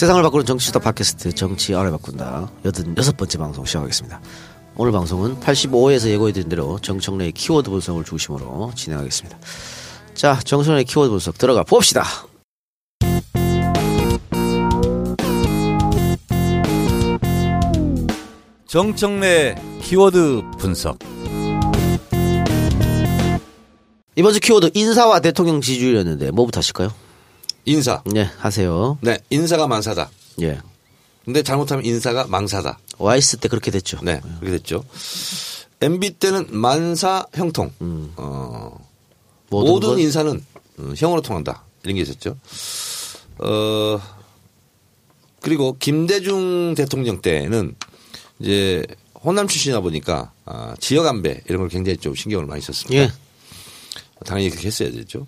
세상을 바꾸는 정치수다 팟캐스트 정치 알아 바꾼다 여든 여섯 번째 방송 시작하겠습니다. 오늘 방송은 85회에서 예고해드린 대로 정청래의 키워드 분석을 중심으로 진행하겠습니다. 자, 정청래의 키워드 분석 들어가 봅시다. 정청래 키워드 분석. 이번 주 키워드 인사와 대통령 지지율이었는데 뭐부터 하실까요? 인사. 네, 하세요. 네, 인사가 만사다. 예. 근데 잘못하면 인사가 망사다. 와이스 때 그렇게 됐죠. 네, 그렇게 됐죠. MB 때는 만사 형통. 어, 모든, 모든 건- 인사는 어, 형으로 통한다. 이런 게 있었죠. 어, 그리고 김대중 대통령 때는 이제 호남 출신이다 보니까 아, 지역 안배 이런 걸 굉장히 좀 신경을 많이 썼습니다. 예. 당연히 그렇게 했어야 되죠.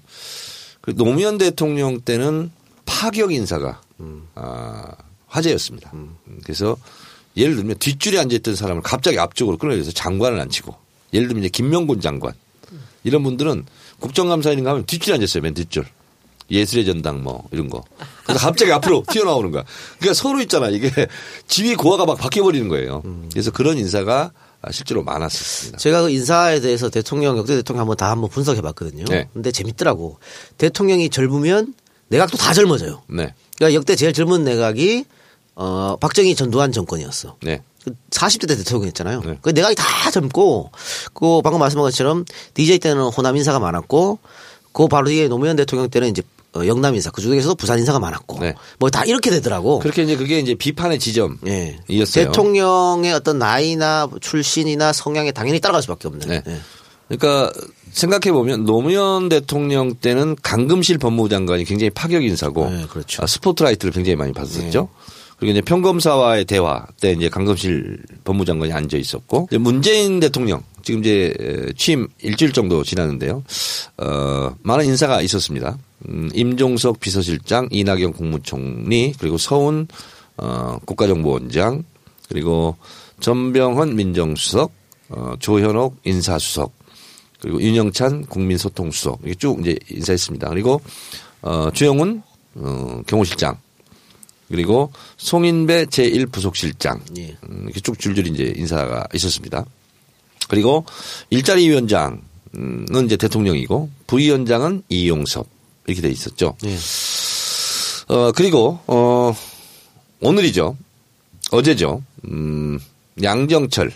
그 노무현 대통령 때는 파격 인사가 아, 화제였습니다. 음, 그래서 예를 들면 뒷줄에 앉아있던 사람을 갑자기 앞쪽으로 끌어내서 장관을 앉히고 예를 들면 이제 김명곤 장관 이런 분들은 국정감사 이런 거 하면 뒷줄에 앉았어요. 맨 뒷줄. 예술의 전당 뭐 이런 거. 그래서 갑자기 앞으로 튀어나오는 거야. 그러니까 서로 있잖아. 이게 지위 고하가 막 바뀌어버리는 거예요. 그래서 그런 인사가 실제로 많았었습니다. 제가 그 인사에 대해서 대통령, 역대 대통령 한번 다 한번 분석해 봤거든요. 네. 근데 재밌더라고. 대통령이 젊으면 내각도 다 젊어져요. 네. 그러니까 역대 제일 젊은 내각이 어 박정희 전두환 정권이었어. 네. 그 40대 때 대통령이었잖아요. 네. 그 내각이 다 젊고 그 방금 말씀한 것처럼 DJ 때는 호남 인사가 많았고 그 바로 뒤에 노무현 대통령 때는 이제 어, 영남 인사 그 중에서도 부산 인사가 많았고 네. 뭐다 이렇게 되더라고. 그렇게 이제 그게 이제 비판의 지점이었어요. 예. 대통령의 어떤 나이나 출신이나 성향에 당연히 따라갈 수밖에 없는. 네. 예. 그러니까 생각해 보면 노무현 대통령 때는 강금실 법무부 장관이 굉장히 파격 인사고 네, 그렇죠. 아, 스포트라이트를 굉장히 많이 받았었죠. 그리고 이제 평검사와의 대화 때 이제 강금실 법무부 장관이 앉아 있었고 문재인 대통령 지금 이제 취임 일주일 정도 지났는데요. 어, 많은 인사가 있었습니다. 음, 임종석 비서실장, 이낙연 국무총리 그리고 서훈 어, 국가정보원장 그리고 전병헌 민정수석, 어, 조현옥 인사수석 그리고 윤영찬 국민소통수석 이게 쭉 이제 인사했습니다. 그리고 어, 주영훈 어, 경호실장 그리고 송인배 제1부속실장 예. 음, 이렇게 쭉 줄줄이 이제 인사가 있었습니다. 그리고 일자리 위원장은 이제 대통령이고 부위원장은 이용섭 이렇게 돼 있었죠. 예. 어 그리고 어 오늘이죠. 어제죠. 음 양정철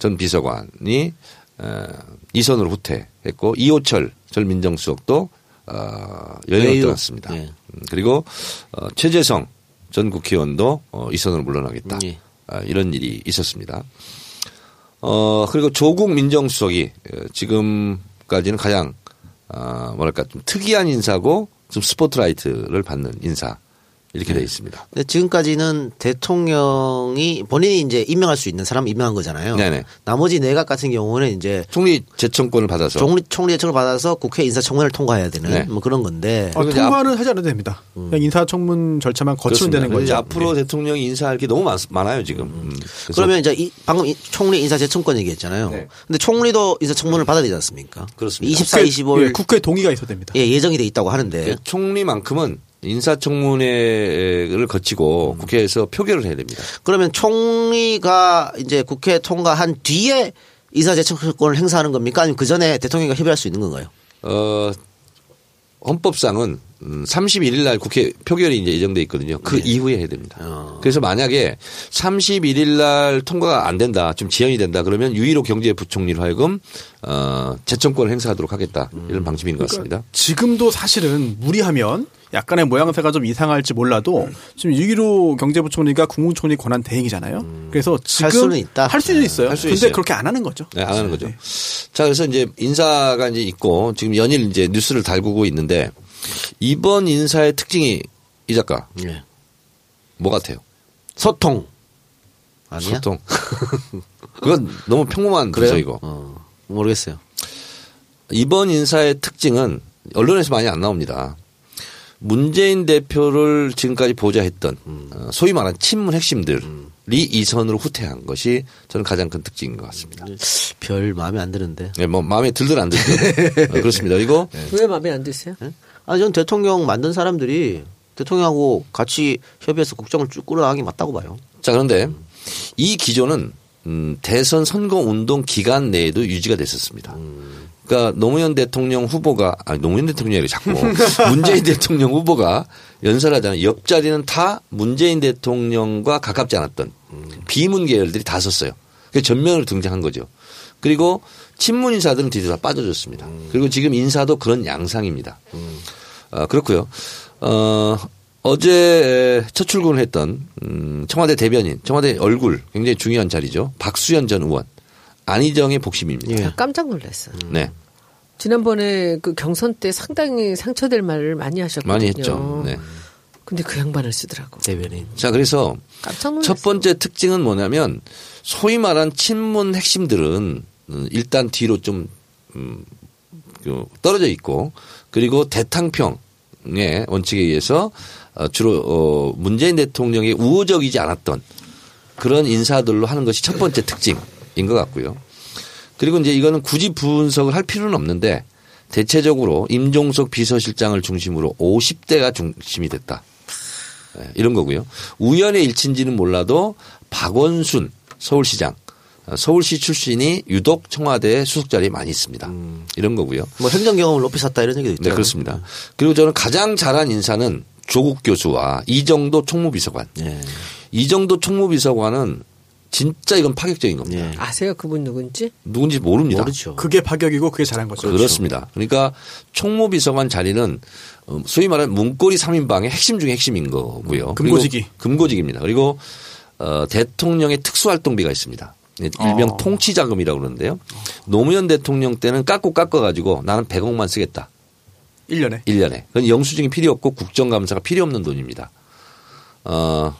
전 비서관이 어, 이선으로 후퇴했고 이호철 전 민정수석도 어 외유. 떠났습니다. 예. 음, 그리고 어, 최재성 전 국회의원도 어, 이선으로 물러나겠다. 예. 아, 이런 일이 있었습니다. 어 그리고 조국 민정수석이 어, 지금까지는 가장 아 뭐랄까 좀 특이한 인사고 좀 스포트라이트를 받는 인사 이렇게 돼 있습니다. 근데 지금까지는 대통령이 본인이 이제 임명할 수 있는 사람 임명한 거잖아요. 네네. 나머지 내각 같은 경우는 이제 총리 제청권을 받아서 총리 총리 제청을 받아서 국회 인사청문회를 통과해야 되는 네. 뭐 그런 건데. 어, 통과는 하지 않아도 됩니다. 그냥 인사청문 절차만 거치면 그렇습니다. 되는 거죠. 앞으로 대통령이 인사할 게 너무 많, 많아요 지금. 음. 그래서 그러면 이제 이, 방금 이 총리 인사 제청권 얘기했잖아요. 네. 근데 총리도 인사청문을 받아야 되지 않습니까? 그렇습니다. 24, 국회, 25일 예, 국회 동의가 있어야 됩니다. 예, 예정이 돼 있다고 하는데 그 총리만큼은 인사청문회를 거치고 음. 국회에서 표결을 해야 됩니다. 그러면 총리가 이제 국회 통과한 뒤에 인사 제청권을 행사하는 겁니까? 아니면 그 전에 대통령이 협의할 수 있는 건가요? 어, 헌법상은 음, 31일 날 국회 표결이 이제 예정돼 있거든요. 그 이후에 해야 됩니다. 네. 어. 그래서 만약에 31일 날 통과가 안 된다, 좀 지연이 된다 그러면 유일호 경제부총리로 하여금 어, 재청권을 행사하도록 하겠다 음. 이런 방침인 것 같습니다. 지금도 사실은 무리하면 약간의 모양새가 좀 이상할지 몰라도 지금 유기로 경제부총리가 국무총리 권한 대행이잖아요. 그래서 지금 할 수는 있다. 할 수는 있어요. 할 수 근데 있어요. 그렇게 안 하는 거죠. 네, 안 하는 거죠. 자, 그래서 이제 인사가 이제 있고 지금 연일 이제 뉴스를 달구고 있는데 이번 인사의 특징이 이 작가 예. 뭐 같아요? 소통. 아니야? 소통. 그건 너무 평범한 그래요? 부서이고 어, 모르겠어요. 이번 인사의 특징은 언론에서 많이 안 나옵니다. 문재인 대표를 지금까지 보좌했던 어, 소위 말하는 친문 핵심들이 이선으로 후퇴한 것이 저는 가장 큰 특징인 것 같습니다. 별 마음에 안 드는데. 네, 뭐 마음에 들든 안 들든 어, 그렇습니다. 그리고 왜 마음에 안 드세요? 아, 전 대통령 만든 사람들이 대통령하고 같이 협의해서 국정을 쭉 끌어나가기 맞다고 봐요. 자 그런데 이 기조는 음, 대선 선거 운동 기간 내에도 유지가 됐었습니다. 그러니까 노무현 대통령 후보가 아니 노무현 대통령이 자꾸 문재인 대통령 후보가 연설하잖아요. 옆자리는 다 문재인 대통령과 가깝지 않았던 비문 계열들이 다 섰어요. 그 전면으로 등장한 거죠. 그리고 친문 인사들은 뒤로 다 빠져줬습니다. 그리고 지금 인사도 그런 양상입니다. 어, 그렇고요. 어, 어제 첫 출근을 했던 음, 청와대 대변인, 청와대 얼굴 굉장히 중요한 자리죠. 박수현 전 의원, 안희정의 복심입니다. 예. 저 깜짝 놀랐어요. 네, 지난번에 그 경선 때 상당히 상처될 말을 많이 하셨거든요. 많이 했죠. 네. 근데 그 양반을 쓰더라고. 대변인. 자, 그래서. 첫 번째 특징은 뭐냐면 소위 말한 친문 핵심들은 음, 일단 뒤로 좀 음, 그 떨어져 있고 그리고 대탕평의 원칙에 의해서 어, 주로 어, 문재인 대통령이 우호적이지 않았던 그런 인사들로 하는 것이 첫 번째 특징인 것 같고요. 그리고 이제 이거는 굳이 분석을 할 필요는 없는데 대체적으로 임종석 비서실장을 중심으로 50대가 중심이 됐다. 예, 이런 거고요. 우연의 일치인지는 몰라도 박원순 서울시장, 어, 서울시 출신이 유독 청와대에 수석 자리에 많이 있습니다. 이런 거고요. 뭐 행정 경험을 높이 샀다 이런 얘기도 있죠. 네, 그렇습니다. 그리고 저는 가장 잘한 인사는 조국 교수와 이정도 총무비서관. 예. 이정도 총무비서관은 진짜 이건 파격적인 겁니다. 예. 아세요 그분 누군지? 누군지 모릅니다. 모르죠. 그게 파격이고 그게 잘한 거죠. 그렇습니다. 그러니까 총무비서관 자리는 어, 소위 말하는 문고리 3인방의 핵심 중에 핵심인 거고요. 금고지기. 그리고 금고직입니다. 그리고 어, 대통령의 특수활동비가 있습니다. 네, 일명 어. 통치 자금이라고 그러는데요. 노무현 대통령 때는 깎고 깎아 가지고 나는 100억만 쓰겠다. 1년에. 1년에. 그건 영수증이 필요 없고 국정감사가 필요 없는 돈입니다. 어,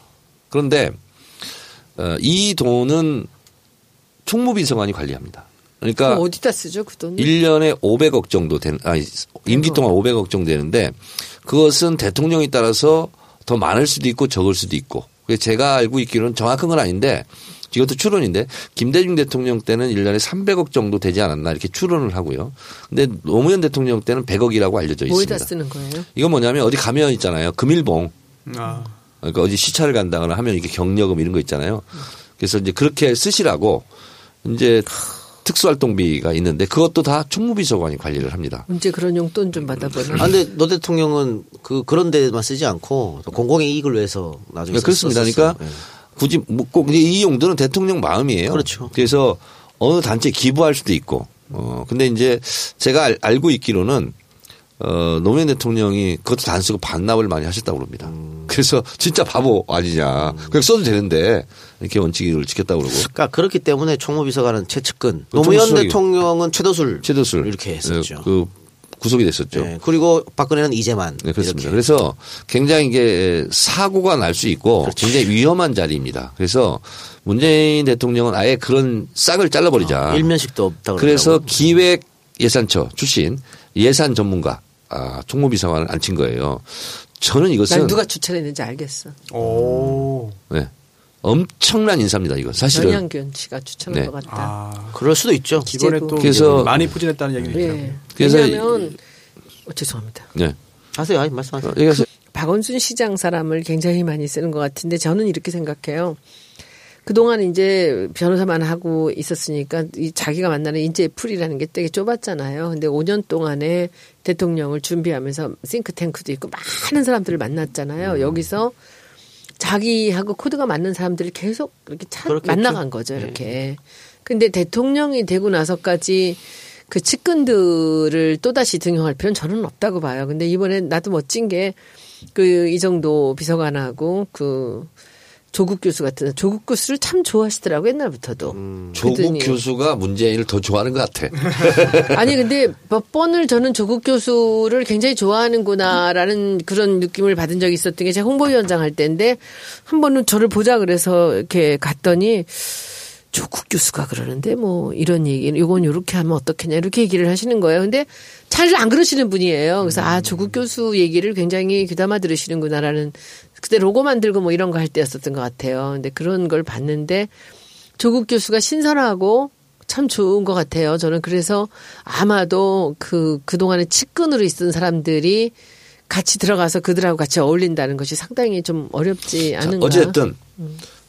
그런데 어, 이 돈은 총무비서관이 관리합니다. 그러니까 어디다 쓰죠 그 돈을? 1년에 500억 정도 되는, 아니, 임기 동안 500억 정도 되는데 그것은 대통령에 따라서 더 많을 수도 있고 적을 수도 있고. 제가 알고 있기로는 정확한 건 아닌데 이것도 추론인데 김대중 대통령 때는 1년에 300억 정도 되지 않았나 이렇게 추론을 하고요. 근데 노무현 대통령 때는 100억이라고 알려져 뭐에다 있습니다. 쓰는 거예요? 이건 뭐냐면 어디 가면 있잖아요. 금일봉. 아. 그러니까 어디 시차를 간다거나 하면 이게 경력금 이런 거 있잖아요. 그래서 이제 그렇게 쓰시라고 이제 특수활동비가 있는데 그것도 다 총무비서관이 관리를 합니다. 언제 그런 용돈 좀 받아보나? 아, 근데 노 대통령은 그 그런 데만 쓰지 않고 또 공공의 이익을 위해서 나중에 그러니까 그렇습니다. 그러니까 굳이 뭐 꼭 근데 이 용도는 대통령 마음이에요. 그렇죠. 그래서 어느 단체에 기부할 수도 있고. 어 근데 이제 제가 알, 알고 있기로는 어 노무현 대통령이 그것도 다 안 쓰고 반납을 많이 하셨다고 그럽니다. 음. 그래서 진짜 바보 아니냐. 그냥 써도 되는데 이렇게 원칙을 지켰다고 그러고. 그러니까 그렇기 때문에 총무비서관은 최측근, 그 노무현 총수석이- 대통령은 최도술, 최도술 이렇게 했었죠. 네, 그 구속이 됐었죠. 예, 그리고 박근혜는 이재만. 네, 그렇습니다. 이렇게. 그래서 굉장히 이게 사고가 날 수 있고 굉장히 위험한 자리입니다. 그래서 문재인 대통령은 아예 그런 싹을 잘라버리자. 아, 일면식도 없다 그래서. 기획 예산처 출신 예산 전문가 아, 총무비서관을 앉힌 거예요. 저는 이것은 난 누가 추천했는지 알겠어. 오. 네, 엄청난 인사입니다. 이거 사실은 전양균 씨가 추천한 네. 것 같다. 아. 그럴 수도 있죠. 기재부. 또 그래서- 많이 포진했다는 얘기를 예. 있더라고요. 그래서 왜냐하면 어, 죄송합니다. 네. 하세요, 아니, 말씀하세요. 어, 얘기하세요. 박원순 시장 사람을 굉장히 많이 쓰는 것 같은데 저는 이렇게 생각해요. 그동안 이제 변호사만 하고 있었으니까 이 자기가 만나는 인재 풀이라는 게 되게 좁았잖아요. 근데 5년 동안에 대통령을 준비하면서 싱크탱크도 있고 많은 사람들을 만났잖아요. 음. 여기서 자기하고 코드가 맞는 사람들을 계속 이렇게 찾, 그렇겠죠. 만나간 거죠, 이렇게. 근데 대통령이 되고 나서까지 그 측근들을 또다시 등용할 필요는 저는 없다고 봐요. 근데 이번에 나도 멋진 게 그 이 정도 비서관하고 그 조국 교수 같은 조국 교수를 참 좋아하시더라고 옛날부터도. 조국 그랬더니 교수가 문재인을 더 좋아하는 것 같아. 아니 근데 몇 번을 저는 조국 교수를 굉장히 좋아하는구나라는 그런 느낌을 받은 적이 있었던 게 제가 홍보위원장 할 때인데 한 번은 저를 보자 그래서 이렇게 갔더니 조국 교수가 그러는데 뭐 이런 얘기는 요건 요렇게 하면 어떻겠냐 이렇게 얘기를 하시는 거예요. 근데 잘 안 그러시는 분이에요. 그래서 아 조국 교수 얘기를 굉장히 귀담아 들으시는구나라는 그때 로고 만들고 뭐 이런 거 할 때였었던 것 같아요. 근데 그런 걸 봤는데 조국 교수가 신선하고 참 좋은 것 같아요. 저는 그래서 아마도 그, 그동안에 측근으로 있던 사람들이 같이 들어가서 그들하고 같이 어울린다는 것이 상당히 좀 어렵지 자, 않은가. 어쨌든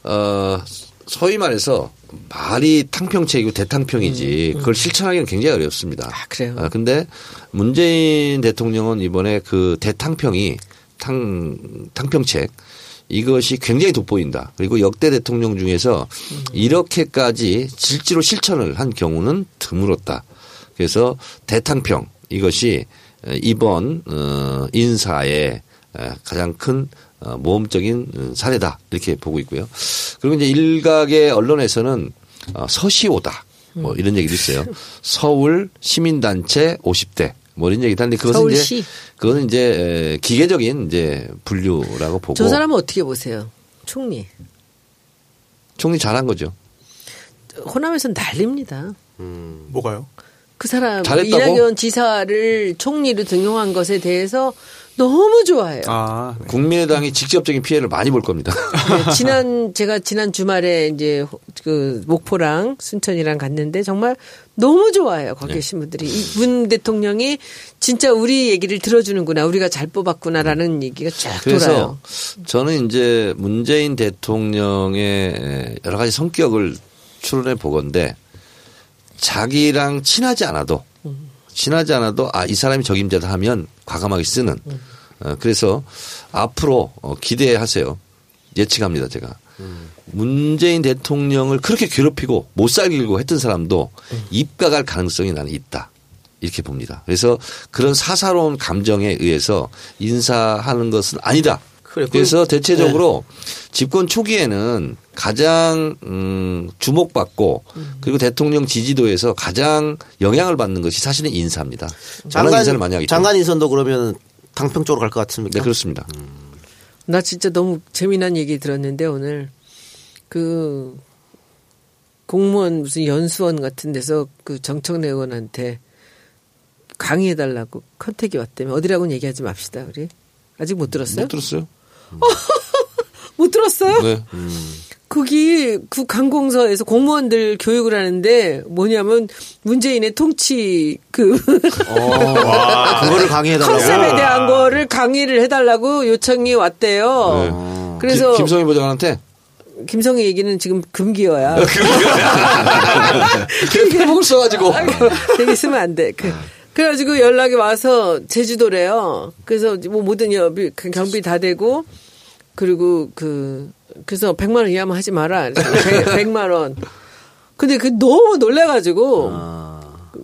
어 소위 말해서 말이 탕평책이고 대탕평이지 그걸 실천하기는 굉장히 어렵습니다. 아, 그래요? 아, 근데 문재인 대통령은 이번에 그 대탕평이 탕 탕평책 이것이 굉장히 돋보인다. 그리고 역대 대통령 중에서 이렇게까지 실제로 실천을 한 경우는 드물었다. 그래서 대탕평 이것이 이번 어 인사의 가장 큰 어, 모험적인 사례다 이렇게 보고 있고요. 그리고 이제 일각의 언론에서는 어, 서시오다 뭐 이런 얘기도 있어요. 서울 시민단체 50대 뭐 이런 얘기도 하는데 그것은 서울시? 이제 그거는 이제 에, 기계적인 이제 분류라고 보고 저 사람은 어떻게 보세요? 총리. 총리 잘한 거죠. 호남에서는 난립니다. 뭐가요? 그 사람 잘했다고? 이낙연 지사를 총리로 등용한 것에 대해서 너무 좋아해요. 아, 네. 국민의당이 직접적인 피해를 많이 볼 겁니다. 네, 지난 제가 지난 주말에 이제 호- 그 목포랑 순천이랑 갔는데 정말 너무 좋아해요. 거기 계신 분들이 이 문 대통령이 진짜 우리 얘기를 들어주는구나, 우리가 잘 뽑았구나라는 얘기가 쫙 그래서 돌아요. 저는 이제 문재인 대통령의 여러 가지 성격을 추론해 보건데 자기랑 친하지 않아도 친하지 않아도 아 이 사람이 적임자다 하면 과감하게 쓰는 어, 그래서 앞으로 어, 기대하세요 예측합니다 제가 문재인 대통령을 그렇게 괴롭히고 못 살길고 했던 사람도 입각할 가능성이 나는 있다. 이렇게 봅니다. 그래서 그런 사사로운 감정에 의해서 인사하는 것은 아니다. 그래, 그- 그래서 대체적으로 집권 초기에는 가장 음, 주목받고 그리고 대통령 지지도에서 가장 영향을 받는 것이 사실은 인사입니다. 장관 인사를 많이 하기. 장관 인선도 그러면 당평 쪽으로 갈 것 같습니까? 네 그렇습니다. 나 진짜 너무 재미난 얘기 들었는데 오늘 그 공무원 무슨 연수원 같은 데서 그 정청래 의원한테 강의해달라고 컨택이 왔다며 어디라고는 얘기하지 맙시다 우리 아직 못 들었어요? 못 들었어요? 못 들었어요? 네. 거기 그 관공서에서 공무원들 교육을 하는데 뭐냐면 문재인의 통치 그 그거를 강의해달라고. 컨셉에 대한 거를 강의를 해달라고 요청이 왔대요. 그래서 네. 김, 김성희 보좌관한테 김성희 얘기는 지금 금기어야. 대목을 써가지고 되게 쓰면 안 돼. 그, 그래가지고 연락이 와서 제주도래요. 그래서 뭐 모든 여비, 그 경비 다 되고, 그리고 그, 그래서 100만 원 이하면 하지 마라. 100, 만 원. 근데 그 너무 놀래가지고,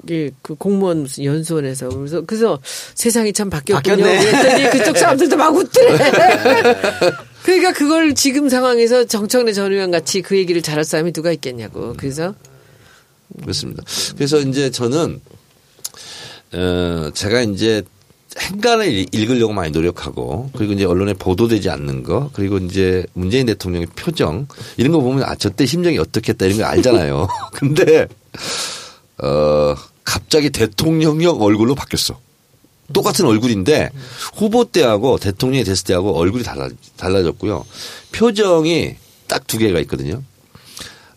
그게 그 공무원 무슨 연수원에서 그래서 그래서 세상이 참 바뀌었군요. 그랬더니 그쪽 사람들도 막 웃더래. 그러니까 그걸 지금 상황에서 정청래 전 의원 같이 그 얘기를 잘할 사람이 누가 있겠냐고. 그래서 그렇습니다. 그래서 이제 저는 어 제가 이제 행간을 읽- 읽으려고 많이 노력하고 그리고 이제 언론에 보도되지 않는 거 그리고 이제 문재인 대통령의 표정 이런 거 보면 아 저때 심정이 어떻겠다 이런 거 알잖아요. 근데 어 갑자기 대통령형 얼굴로 바뀌었어. 똑같은 얼굴인데 후보 때하고 대통령이 됐을 때하고 얼굴이 달라 달라졌고요. 표정이 딱 두 개가 있거든요.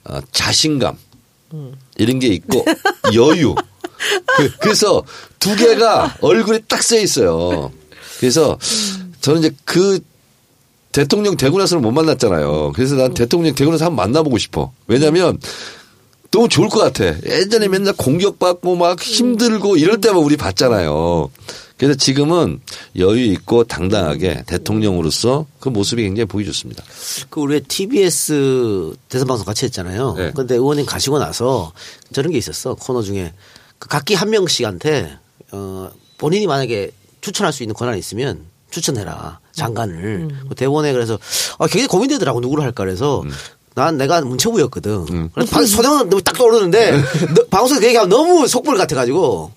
어, 자신감 이런 게 있고 여유. 그- 그래서 두 개가 얼굴에 딱 써 있어요. 그래서 저는 이제 그 대통령 되고 나서는 못 만났잖아요. 그래서 난 대통령 되고 나서 한번 만나보고 싶어. 왜냐면 너무 좋을 것 같아. 예전에 맨날 공격받고 막 힘들고 이럴 때만 우리 봤잖아요. 그래서 지금은 여유 있고 당당하게 대통령으로서 그 모습이 굉장히 보기 좋습니다. 그 우리 TBS 대선 방송 같이 했잖아요. 네. 근데 의원님 가시고 나서 저런 게 있었어. 코너 중에 그 각기 한 명씩한테 어 본인이 만약에 추천할 수 있는 권한이 있으면 추천해라 장관을 그 대본에 그래서 아 굉장히 고민되더라고 누구를 할까 그래서 난 내가 문체부였거든. 그래서 방- 소장은 너무 딱 떠오르는데 너- 방송에 그 얘기하면 너무 속물 같아가지고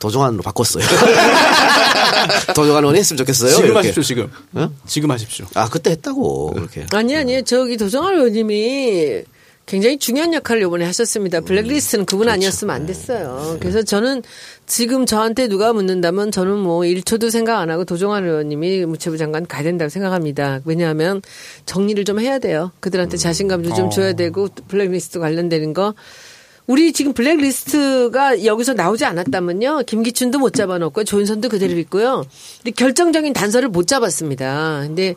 도종환으로 바꿨어요. 도종환 의원 했으면 좋겠어요. 지금 이렇게. 하십시오, 지금. 어? 지금 하십시오. 아 그때 했다고 그렇게. 아니 아니 저기 도정환 의원님이 굉장히 중요한 역할을 이번에 하셨습니다. 블랙리스트는 그분 아니었으면 안 됐어요. 그래서 저는 지금 저한테 누가 묻는다면 저는 뭐 1초도 생각 안 하고 도정환 의원님이 무체부 장관 가야 된다고 생각합니다. 왜냐하면 정리를 좀 해야 돼요. 그들한테 자신감도 좀 줘야 되고 블랙리스트 관련되는 거 우리 지금 블랙리스트가 여기서 나오지 않았다면요. 김기춘도 못 잡아놓고 조윤선도 그대로 있고요. 근데 결정적인 단서를 못 잡았습니다. 근데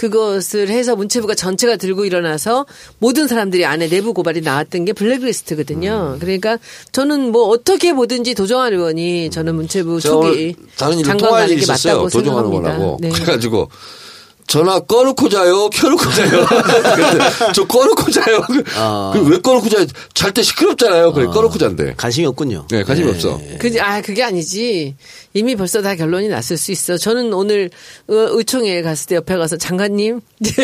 그것을 해서 문체부가 전체가 들고 일어나서 모든 사람들이 안에 내부 고발이 나왔던 게 블랙리스트거든요. 그러니까 저는 뭐 어떻게 보든지 도정환 의원이 저는 문체부 초기 장관 가는 일이 게 있었어요. 맞다고 도정하는 생각합니다. 거라고. 네. 그래가지고 전화 꺼놓고 자요, 켜놓고 자요. 저 꺼놓고 자요. 아. 그왜 꺼놓고 자요? 잘 때 시끄럽잖아요. 그래 꺼놓고 잔대. 관심이 없군요. 네, 관심이 없어. 그, 아, 그게 아니지. 이미 벌써 다 결론이 났을 수 있어. 저는 오늘 의- 의총회에 갔을 때 옆에 가서 장관님.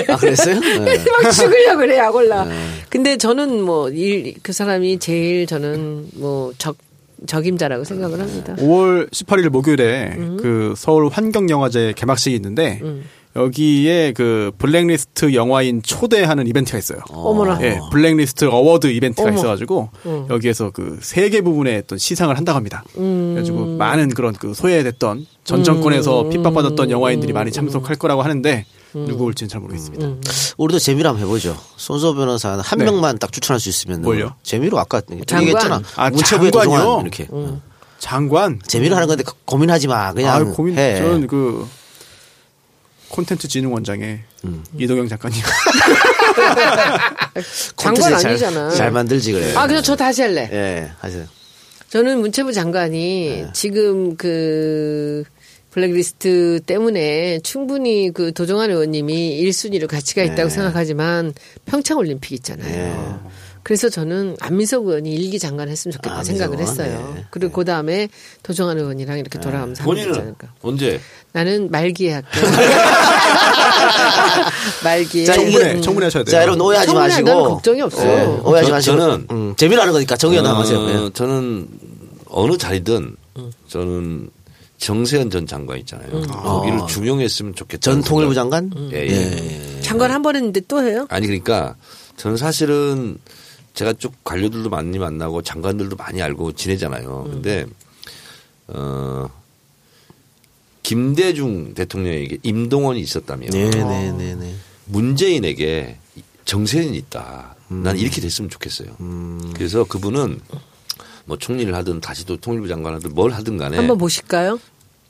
아, 그랬어요? 네. 막 죽으려고 그래, 약올라. 근데 저는 뭐, 일, 그 사람이 제일 저는 뭐, 적, 적임자라고 생각을 합니다. 5월 18일 목요일에 음. 그 서울 환경영화제 개막식이 있는데 여기에 그 블랙리스트 영화인 초대하는 이벤트가 있어요. 어머나. 예, 블랙리스트 award 이벤트가 어머. 있어가지고 여기에서 그 세 개 부분의 어떤 시상을 한다고 합니다. 음. 그래가지고 많은 그런 그 소외됐던 전 정권에서 핍박받았던 영화인들이 많이 참석할 거라고 하는데 음. 누구 올지는 잘 모르겠습니다. 우리도 재미로 한번 해보죠. 손소 변호사는 한 네. 명만 딱 추천할 수 있으면 뭘요? 재미로 아까 장관. 얘기했잖아. 아, 문체부에 장관이요? 도정한 이렇게 장관. 재미로 하는 건데 고민하지 마. 그냥 아, 고민. 해. 저는 그 콘텐츠 진흥원장의 음. 이동영 작가님. 장관 콘텐츠 잘- 아니잖아. 잘 만들지 그래. 아, 그냥 저 다시 할래. 예, 하세요. 저는 문체부 장관이 지금 그 블랙리스트 때문에 충분히 그 도정환 의원님이 1순위로 가치가 있다고 생각하지만 평창올림픽 있잖아요. 그래서 저는 안민석 의원이 일기 장관 했으면 좋겠다 안민석 생각을 했어요. 네. 그리고 그 다음에 도정환 의원이랑 이렇게 돌아가면서 하면 되지 본인은 않을까. 언제? 나는 말기에 할게. 말기에. 자, 청문회, 음. 청문회 하셔야 돼요. 자, 여러분 오해하지 청문회 마시고. 나는 걱정이 없어요. 예, 오해하지 저- 마시고. 저는- 음, 재미로 하는 거니까 정의연 어, 하세요. 예. 저는 어느 자리든 저는 정세현 전 장관 있잖아요. 거기를 중용했으면 좋겠다. 전 통일부 장관? 예, 예. 장관 한 번 했는데 또 해요? 아니 그러니까 저는 사실은 제가 쭉 관료들도 많이 만나고 장관들도 많이 알고 지내잖아요. 근데 어 김대중 대통령에게 임동원이 있었다면 네, 네, 네, 네. 문재인에게 정세현이 있다. 난 이렇게 됐으면 좋겠어요. 그래서 그분은 뭐 총리를 하든 다시 또 통일부 장관 하든 뭘 하든 간에 한번 보실까요?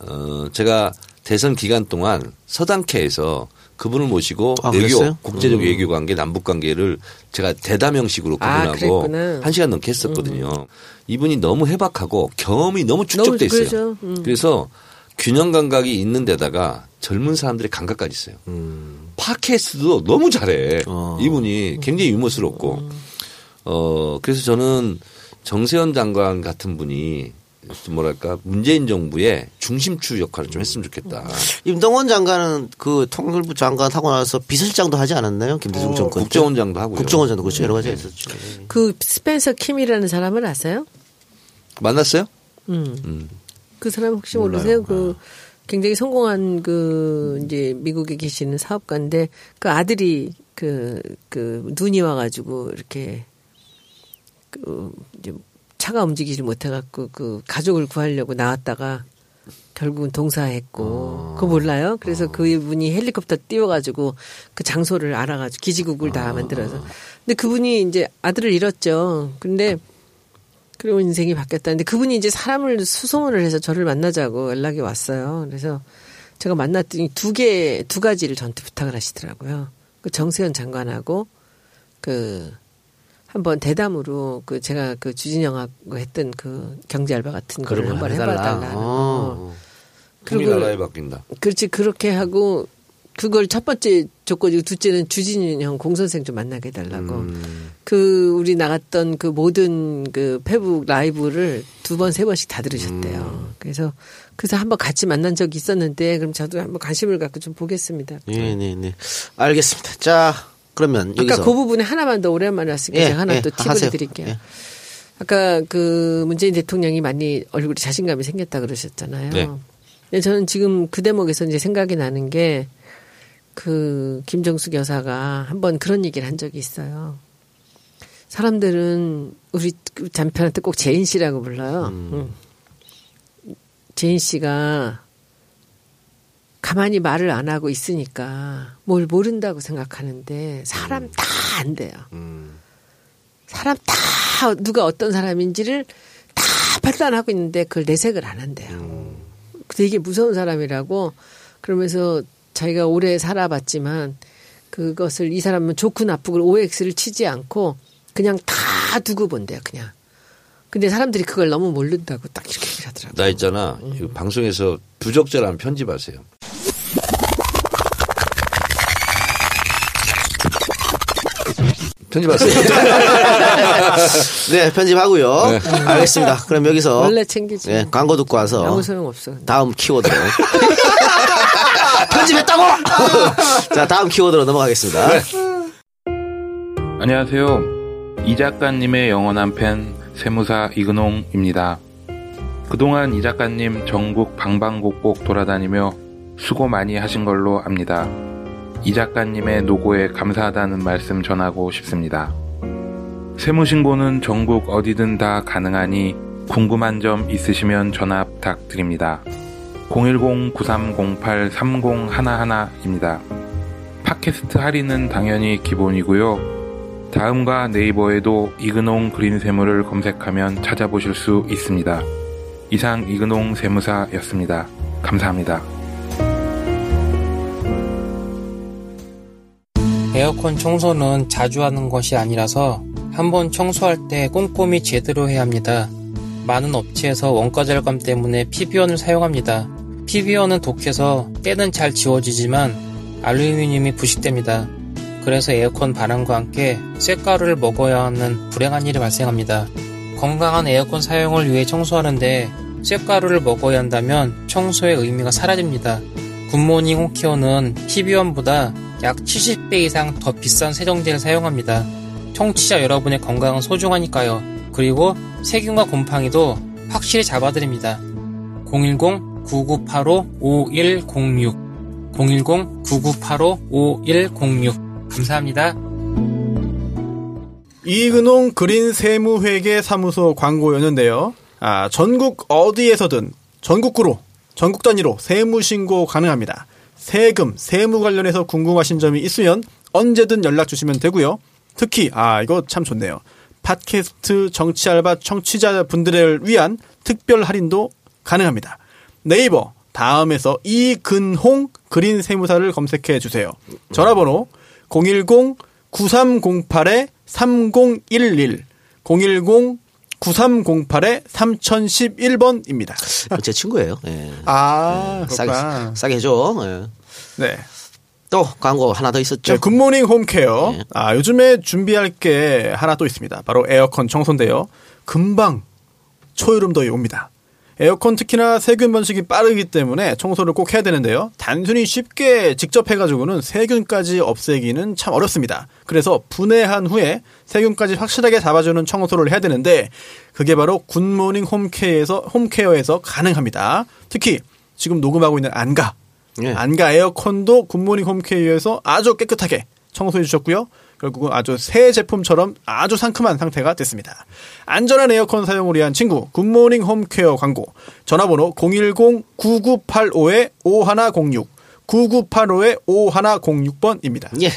어, 제가 대선 기간 동안 서당회에서 그분을 모시고 아, 외교, 그랬어요? 국제적 외교 관계, 남북 관계를 제가 대담 형식으로 아, 구분하고 그랬구나. 한 시간 넘게 했었거든요. 이분이 너무 해박하고 경험이 너무 축적돼 너무 있어요. 음. 그래서 균형 감각이 있는 데다가 젊은 사람들의 감각까지 있어요. 팟캐스트도 너무 잘해. 어. 이분이 굉장히 유머스럽고. 어, 그래서 저는 정세현 장관 같은 분이 좀 뭐랄까 문재인 정부의 중심축 역할을 좀 했으면 좋겠다. 임동원 장관은 그 통일부 장관 하고 나서 비서실장도 하지 않았나요? 김대중 정권. 때? 어, 국정원장도 하고요. 국정원장도 그렇죠. 여러 가지 했었죠. 그 스펜서 킴이라는 사람을 아세요? 만났어요? 음. 음. 그 사람 혹시 모르세요? 그 굉장히 성공한 그 이제 미국에 계시는 사업가인데 그 아들이 그, 그 눈이 와가지고 이렇게 그 이제 차가 움직이질 못해갖고 그 가족을 구하려고 나왔다가 결국은 동사했고 그거 몰라요? 그래서 그분이 헬리콥터 띄워가지고 그 장소를 알아가지고 기지국을 다 만들어서 근데 그분이 이제 아들을 잃었죠. 근데 그리고 인생이 바뀌었다는데 그분이 이제 사람을 수소문을 해서 저를 만나자고 연락이 왔어요. 그래서 제가 만났더니 두 개, 두 가지를 저한테 부탁을 하시더라고요. 그 정세현 장관하고 그 한번 대담으로 그 제가 그 주진영하고 했던 그 경제 알바 같은 걸 한번. 해봐달라. 어. 그리고- 나라에 바뀐다. 그렇지 그렇게 하고 그걸 첫 번째 조건이고 둘째는 주진영 공선생 좀 만나게 해달라고. 음. 그 우리 나갔던 그 모든 그 페북 라이브를 두 번 세 번씩 다 들으셨대요. 음. 그래서 그래서 한번 같이 만난 적이 있었는데 그럼 저도 한번 관심을 갖고 좀 보겠습니다. 네, 네, 네. 알겠습니다. 자, 그러면 여기서 아까 그 부분에 하나만 더 오랜만에 왔으니까 예, 제가 하나 예, 또 팁을 하세요. 드릴게요. 예. 아까 그 문재인 대통령이 많이 얼굴에 자신감이 생겼다 그러셨잖아요. 네. 근데 저는 지금 그 대목에서 이제 생각이 나는 게 그 김정숙 여사가 한번 그런 얘기를 한 적이 있어요. 사람들은 우리 그 남편한테 꼭 재인 씨라고 불러요. 응. 재인 씨가 가만히 말을 안 하고 있으니까 뭘 모른다고 생각하는데 사람 다 안대요. 사람 다 누가 어떤 사람인지를 다 판단하고 있는데 그걸 내색을 안 한대요. 되게 무서운 사람이라고 그러면서 자기가 오래 살아봤지만 그것을 이 사람은 좋고 나쁘고 OX를 치지 않고 그냥 다 두고 본대요, 그냥. 근데 사람들이 그걸 너무 모른다고 딱 이렇게 얘기를 하더라고요. 나 있잖아. 이거 방송에서 부적절한 편집하세요. 편집하세요. 네, 편집하고요. 알겠습니다. 그럼 여기서 원래 챙기지. 네, 광고 듣고 와서 아무 소용 없어. 다음 키워드로 편집했다고. 자, 다음 키워드로 넘어가겠습니다. 안녕하세요. 이 작가님의 영원한 팬 세무사 이근홍입니다. 그동안 이 작가님 전국 방방곡곡 돌아다니며 수고 많이 하신 걸로 압니다. 이 작가님의 노고에 감사하다는 말씀 전하고 싶습니다. 세무신고는 전국 어디든 다 가능하니 궁금한 점 있으시면 전화 부탁드립니다. 010-9308-3011입니다. 팟캐스트 할인은 당연히 기본이고요. 다음과 네이버에도 이근홍 그린 세무를 검색하면 찾아보실 수 있습니다. 이상 이근홍 세무사였습니다. 감사합니다. 에어컨 청소는 자주 하는 것이 아니라서 한번 청소할 때 꼼꼼히 제대로 해야 합니다. 많은 업체에서 원가 절감 때문에 PB원을 사용합니다. PB원은 독해서 때는 잘 지워지지만 알루미늄이 부식됩니다. 그래서 에어컨 바람과 함께 쇳가루를 먹어야 하는 불행한 일이 발생합니다. 건강한 에어컨 사용을 위해 청소하는데 쇳가루를 먹어야 한다면 청소의 의미가 사라집니다. 굿모닝 홈케어는 PB원보다 약 70배 이상 더 비싼 세정제를 사용합니다. 청취자 여러분의 건강은 소중하니까요. 그리고 세균과 곰팡이도 확실히 잡아드립니다. 010-9985-5106 010-9985-5106 감사합니다. 이근홍 그린 세무회계 사무소 광고였는데요. 아, 전국 어디에서든 전국구로 전국 단위로 세무 신고 가능합니다. 세금, 세무 관련해서 궁금하신 점이 있으면 언제든 연락 주시면 되고요. 특히 아, 이거 참 좋네요. 팟캐스트 정치 알바 청취자분들을 위한 특별 할인도 가능합니다. 네이버 다음에서 이근홍 그린 세무사를 검색해 주세요. 전화번호 010-9308-3011 010-9308-3011번입니다. 제 친구예요. 예. 아, 싸게, 그렇구나. 싸게 해줘. 예. 네. 또 광고 하나 더 있었죠. 네, 굿모닝 홈케어. 네. 아, 요즘에 준비할 게 하나 또 있습니다. 바로 에어컨 청소인데요. 금방 초여름 더위 옵니다. 에어컨 특히나 세균 번식이 빠르기 때문에 청소를 꼭 해야 되는데요. 단순히 쉽게 직접 해가지고는 세균까지 없애기는 참 어렵습니다. 그래서 분해한 후에 세균까지 확실하게 잡아주는 청소를 해야 되는데 그게 바로 굿모닝 홈케어에서 홈케어에서 가능합니다. 특히 지금 녹음하고 있는 안가 예. 안가 에어컨도 굿모닝 홈케어에서 아주 깨끗하게 청소해 주셨고요. 결국은 아주 새 제품처럼 아주 상큼한 상태가 됐습니다. 안전한 에어컨 사용을 위한 친구 굿모닝 홈케어 광고 전화번호 010-9985-5106 9985-5106번입니다. 예.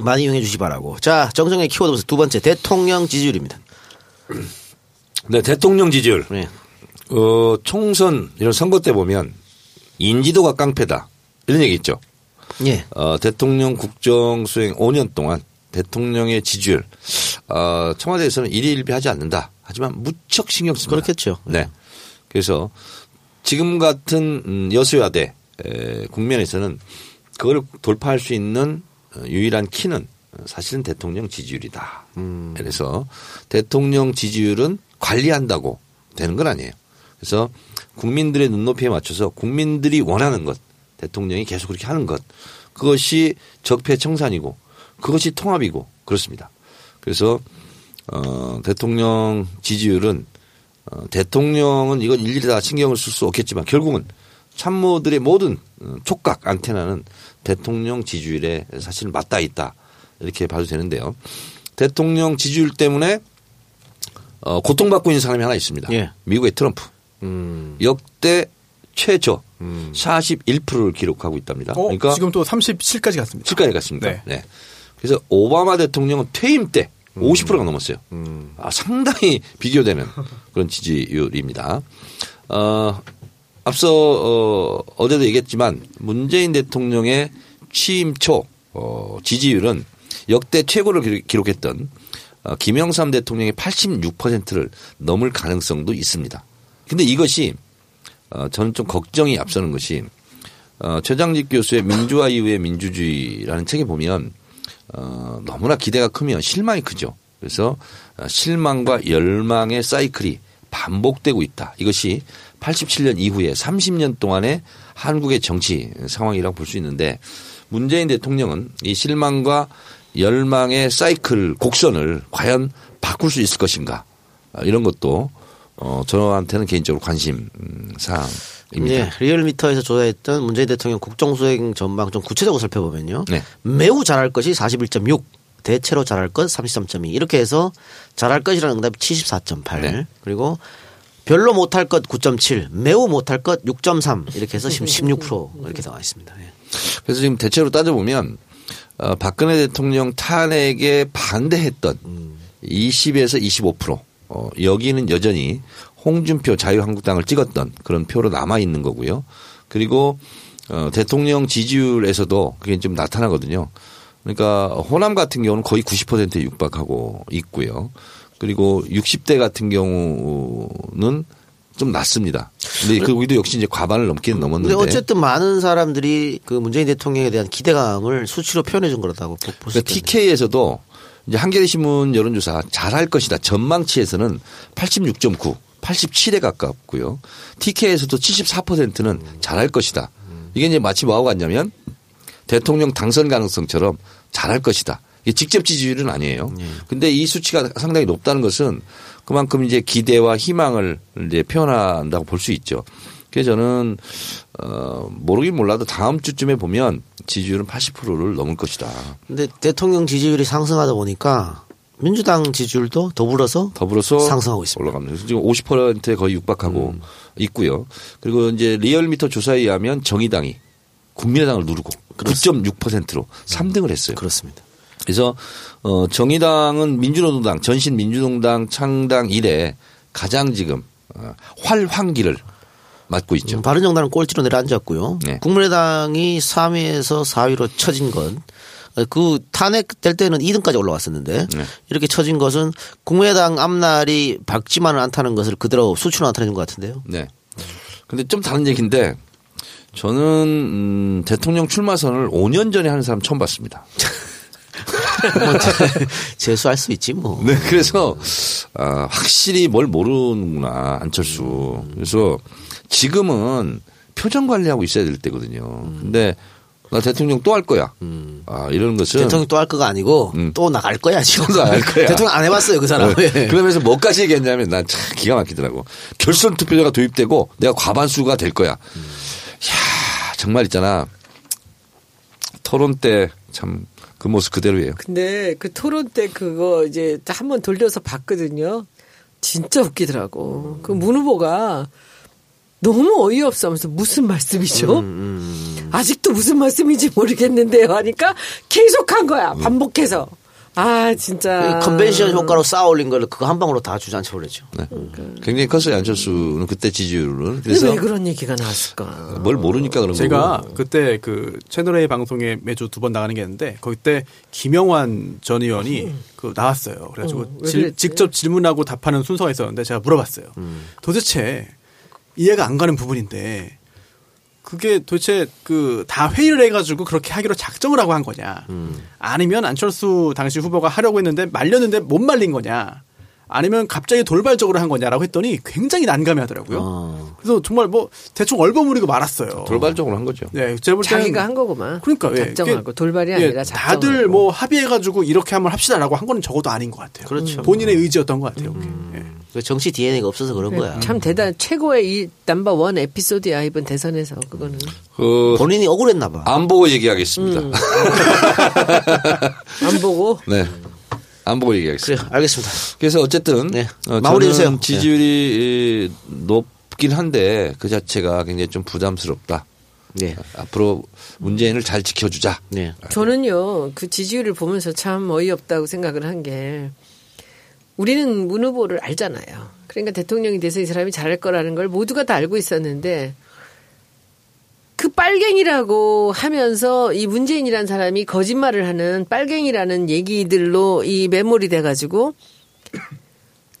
많이 이용해 주시 기 바라고. 자, 정성의 키워드 분석 두 번째 대통령 지지율입니다. 네, 대통령 지지율. 네. 어, 총선 이런 선거 때 보면 인지도가 깡패다. 이런 얘기 있죠. 예. 어, 대통령 국정 수행 5년 동안 대통령의 지지율 어, 청와대에서는 일희일비하지 않는다. 하지만 무척 신경 씁니다. 그렇겠죠. 네. 그래서 지금 같은 음, 여수야대 에, 국면에서는 그걸 돌파할 수 있는 어, 유일한 키는 사실은 대통령 지지율이다. 그래서 대통령 지지율은 관리한다고 되는 건 아니에요. 그래서 국민들의 눈높이에 맞춰서 국민들이 원하는 것, 대통령이 계속 그렇게 하는 것, 그것이 적폐 청산이고 그것이 통합이고 그렇습니다. 그래서 어, 대통령 지지율은 어, 대통령은 이건 일일이 다 신경을 쓸 수 없겠지만 결국은 참모들의 모든 어, 촉각 안테나는 대통령 지지율에 사실 맞닿아 있다 이렇게 봐도 되는데요. 대통령 지지율 때문에 어, 고통받고 있는 사람이 하나 있습니다. 예. 미국의 트럼프 음. 역대 최저 41%를 기록하고 있답니다. 어, 그러니까 지금 또 37까지 갔습니다. 7까지 갔습니다. 네. 네. 그래서 오바마 대통령은 퇴임 때 50%가 넘었어요. 아, 상당히 비교되는 그런 지지율입니다. 어, 앞서 어, 어제도 얘기했지만 문재인 대통령의 취임 초 어, 지지율은 역대 최고를 기록- 기록했던 어, 김영삼 대통령의 86%를 넘을 가능성도 있습니다. 근데 이것이 어, 저는 좀 걱정이 앞서는 것이 어, 최장직 교수의 민주화 이후의 민주주의라는 책에 보면 어, 너무나 기대가 크면 실망이 크죠. 그래서 어, 실망과 열망의 사이클이 반복되고 있다. 이것이 87년 이후에 30년 동안의 한국의 정치 상황이라고 볼 수 있는데 문재인 대통령은 이 실망과 열망의 사이클 곡선을 과연 바꿀 수 있을 것인가 아, 이런 것도 어, 저한테는 개인적으로 관심 음, 사항입니다. 예, 리얼미터에서 조사했던 문재인 대통령 국정수행 전망 좀 구체적으로 살펴보면요. 네. 매우 잘할 것이 41.6, 대체로 잘할 것 33.2 이렇게 해서 잘할 것이라는 응답이 74.8 네. 그리고 별로 못할 것 9.7, 매우 못할 것 6.3 이렇게 해서 지금 16% 이렇게 나와 있습니다. 예. 그래서 지금 대체로 따져보면 어, 박근혜 대통령 탄핵에 반대했던 20에서 25% 어, 여기는 여전히 홍준표 자유한국당을 찍었던 그런 표로 남아 있는 거고요. 그리고 어, 대통령 지지율에서도 그게 좀 나타나거든요. 그러니까 호남 같은 경우는 거의 90%에 육박하고 있고요. 그리고 60대 같은 경우는 좀 낮습니다. 근데 거기도 역시 이제 과반을 넘기는 넘었는데. 어쨌든 많은 사람들이 그 문재인 대통령에 대한 기대감을 수치로 표현해 준 거라고 볼수 그러니까. TK에서도 이제 한겨레 신문 여론조사 잘할 것이다. 전망치에서는 86.9, 87에 가깝고요. TK에서도 74%는 잘할 것이다. 이게 이제 마치 뭐하고 같냐면 대통령 당선 가능성처럼 잘할 것이다. 이게 직접 지지율은 아니에요. 근데 이 수치가 상당히 높다는 것은 그만큼 이제 기대와 희망을 이제 표현한다고 볼 수 있죠. 그래서 저는 어 모르긴 몰라도 다음 주쯤에 보면 지지율은 80%를 넘을 것이다. 근데 대통령 지지율이 상승하다 보니까 민주당 지지율도 더불어서 더불어서 상승하고 있습니다. 올라갑니다. 지금 50%에 거의 육박하고 있고요. 그리고 이제 리얼미터 조사에 의하면 정의당이 국민의당을 누르고 9.6%로 3등을 했어요. 그렇습니다. 그래서 어 정의당은 민주노동당 전신 민주노동당 창당 이래 가장 지금 어, 활황기를 맞고 있죠. 음, 바른정당은 꼴찌로 내려앉았고요. 네. 국민의당이 3위에서 4위로 처진 건 그 탄핵될 때는 2등까지 올라왔었는데 네. 이렇게 처진 것은 국민의당 앞날이 밝지만은 않다는 것을 그대로 수치로 나타내 준것 같은데요. 네. 근데 좀 다른 얘기인데 저는 음, 대통령 출마선을 5년 전에 하는 사람 처음 봤습니다. 뭐 재수할 수 있지 뭐. 네, 그래서 아, 확실히 뭘 모르는구나 안철수. 그래서 지금은 표정 관리하고 있어야 될 때거든요. 근데 나 대통령 또 할 거야. 아 이런 것은 대통령 또 할 거가 아니고 음. 또 나갈 거야 지금. 또 나갈 거야. 대통령 안 해봤어요 그 사람. 네. 예. 그러면서 뭐까지 얘기했냐면 난 참 기가 막히더라고. 결선 투표자가 도입되고 내가 과반수가 될 거야. 야 정말 있잖아. 토론 때 참 그 모습 그대로예요. 근데 그 토론 때 그거 이제 한번 돌려서 봤거든요. 진짜 웃기더라고. 그 문 후보가 너무 어이없어 하면서 무슨 말씀이죠? 아직도 무슨 말씀인지 모르겠는데요 하니까 계속 한 거야. 반복해서. 아, 진짜. 그 컨벤션 효과로 쌓아 올린 걸 그거 한 방으로 다 주저앉혀 버렸죠. 네. 굉장히 컸어요 안철수는 그때 지지율은. 그래서 왜 그런 얘기가 나왔을까? 뭘 모르니까 그런 제가 거고. 그때 그 채널 A 방송에 매주 두 번 나가는 게 있는데 거기 때 김영환 전 의원이 그 나왔어요. 그래가지고 어, 왜 질-? 직접 질문하고 답하는 순서가 있었는데 제가 물어봤어요. 도대체 이해가 안 가는 부분인데 그게 도대체 그 다 회의를 해가지고 그렇게 하기로 작정을 하고 한 거냐? 아니면 안철수 당시 후보가 하려고 했는데 말렸는데 못 말린 거냐? 아니면 갑자기 돌발적으로 한 거냐라고 했더니 굉장히 난감해하더라고요. 어. 그래서 정말 뭐 대충 얼버무리고 말았어요. 돌발적으로 한 거죠. 네, 제가 볼 때는 자기가 한 거구만. 그러니까 예, 작정하고 돌발이 예, 아니라 작정하고. 다들 뭐 합의해가지고 이렇게 한번 합시다라고 한 거는 적어도 아닌 것 같아요. 그렇죠. 본인의 의지였던 것 같아요. 그게. 예. 그 정치 DNA가 없어서 그런 거야. 참 대단 최고의 이 넘버 원 에피소드야 이번 대선에서 그거는 그 본인이 억울했나 봐. 안 보고 얘기하겠습니다. 음. 안 보고 네. 안 보고 얘기하겠습니다. 그래 알겠습니다. 그래서 어쨌든 네. 어, 마무리 저는 해주세요. 지지율이 이, 높긴 한데 그 자체가 굉장히 좀 부담스럽다. 네. 앞으로 문재인을 잘 지켜주자. 네. 저는요 그 지지율을 보면서 참 어이없다고 생각을 한 게 우리는 문 후보를 알잖아요. 그러니까 대통령이 돼서 이 사람이 잘할 거라는 걸 모두가 다 알고 있었는데 그 빨갱이라고 하면서 이 문재인이라는 사람이 거짓말을 하는 빨갱이라는 얘기들로 이 메모리 돼가지고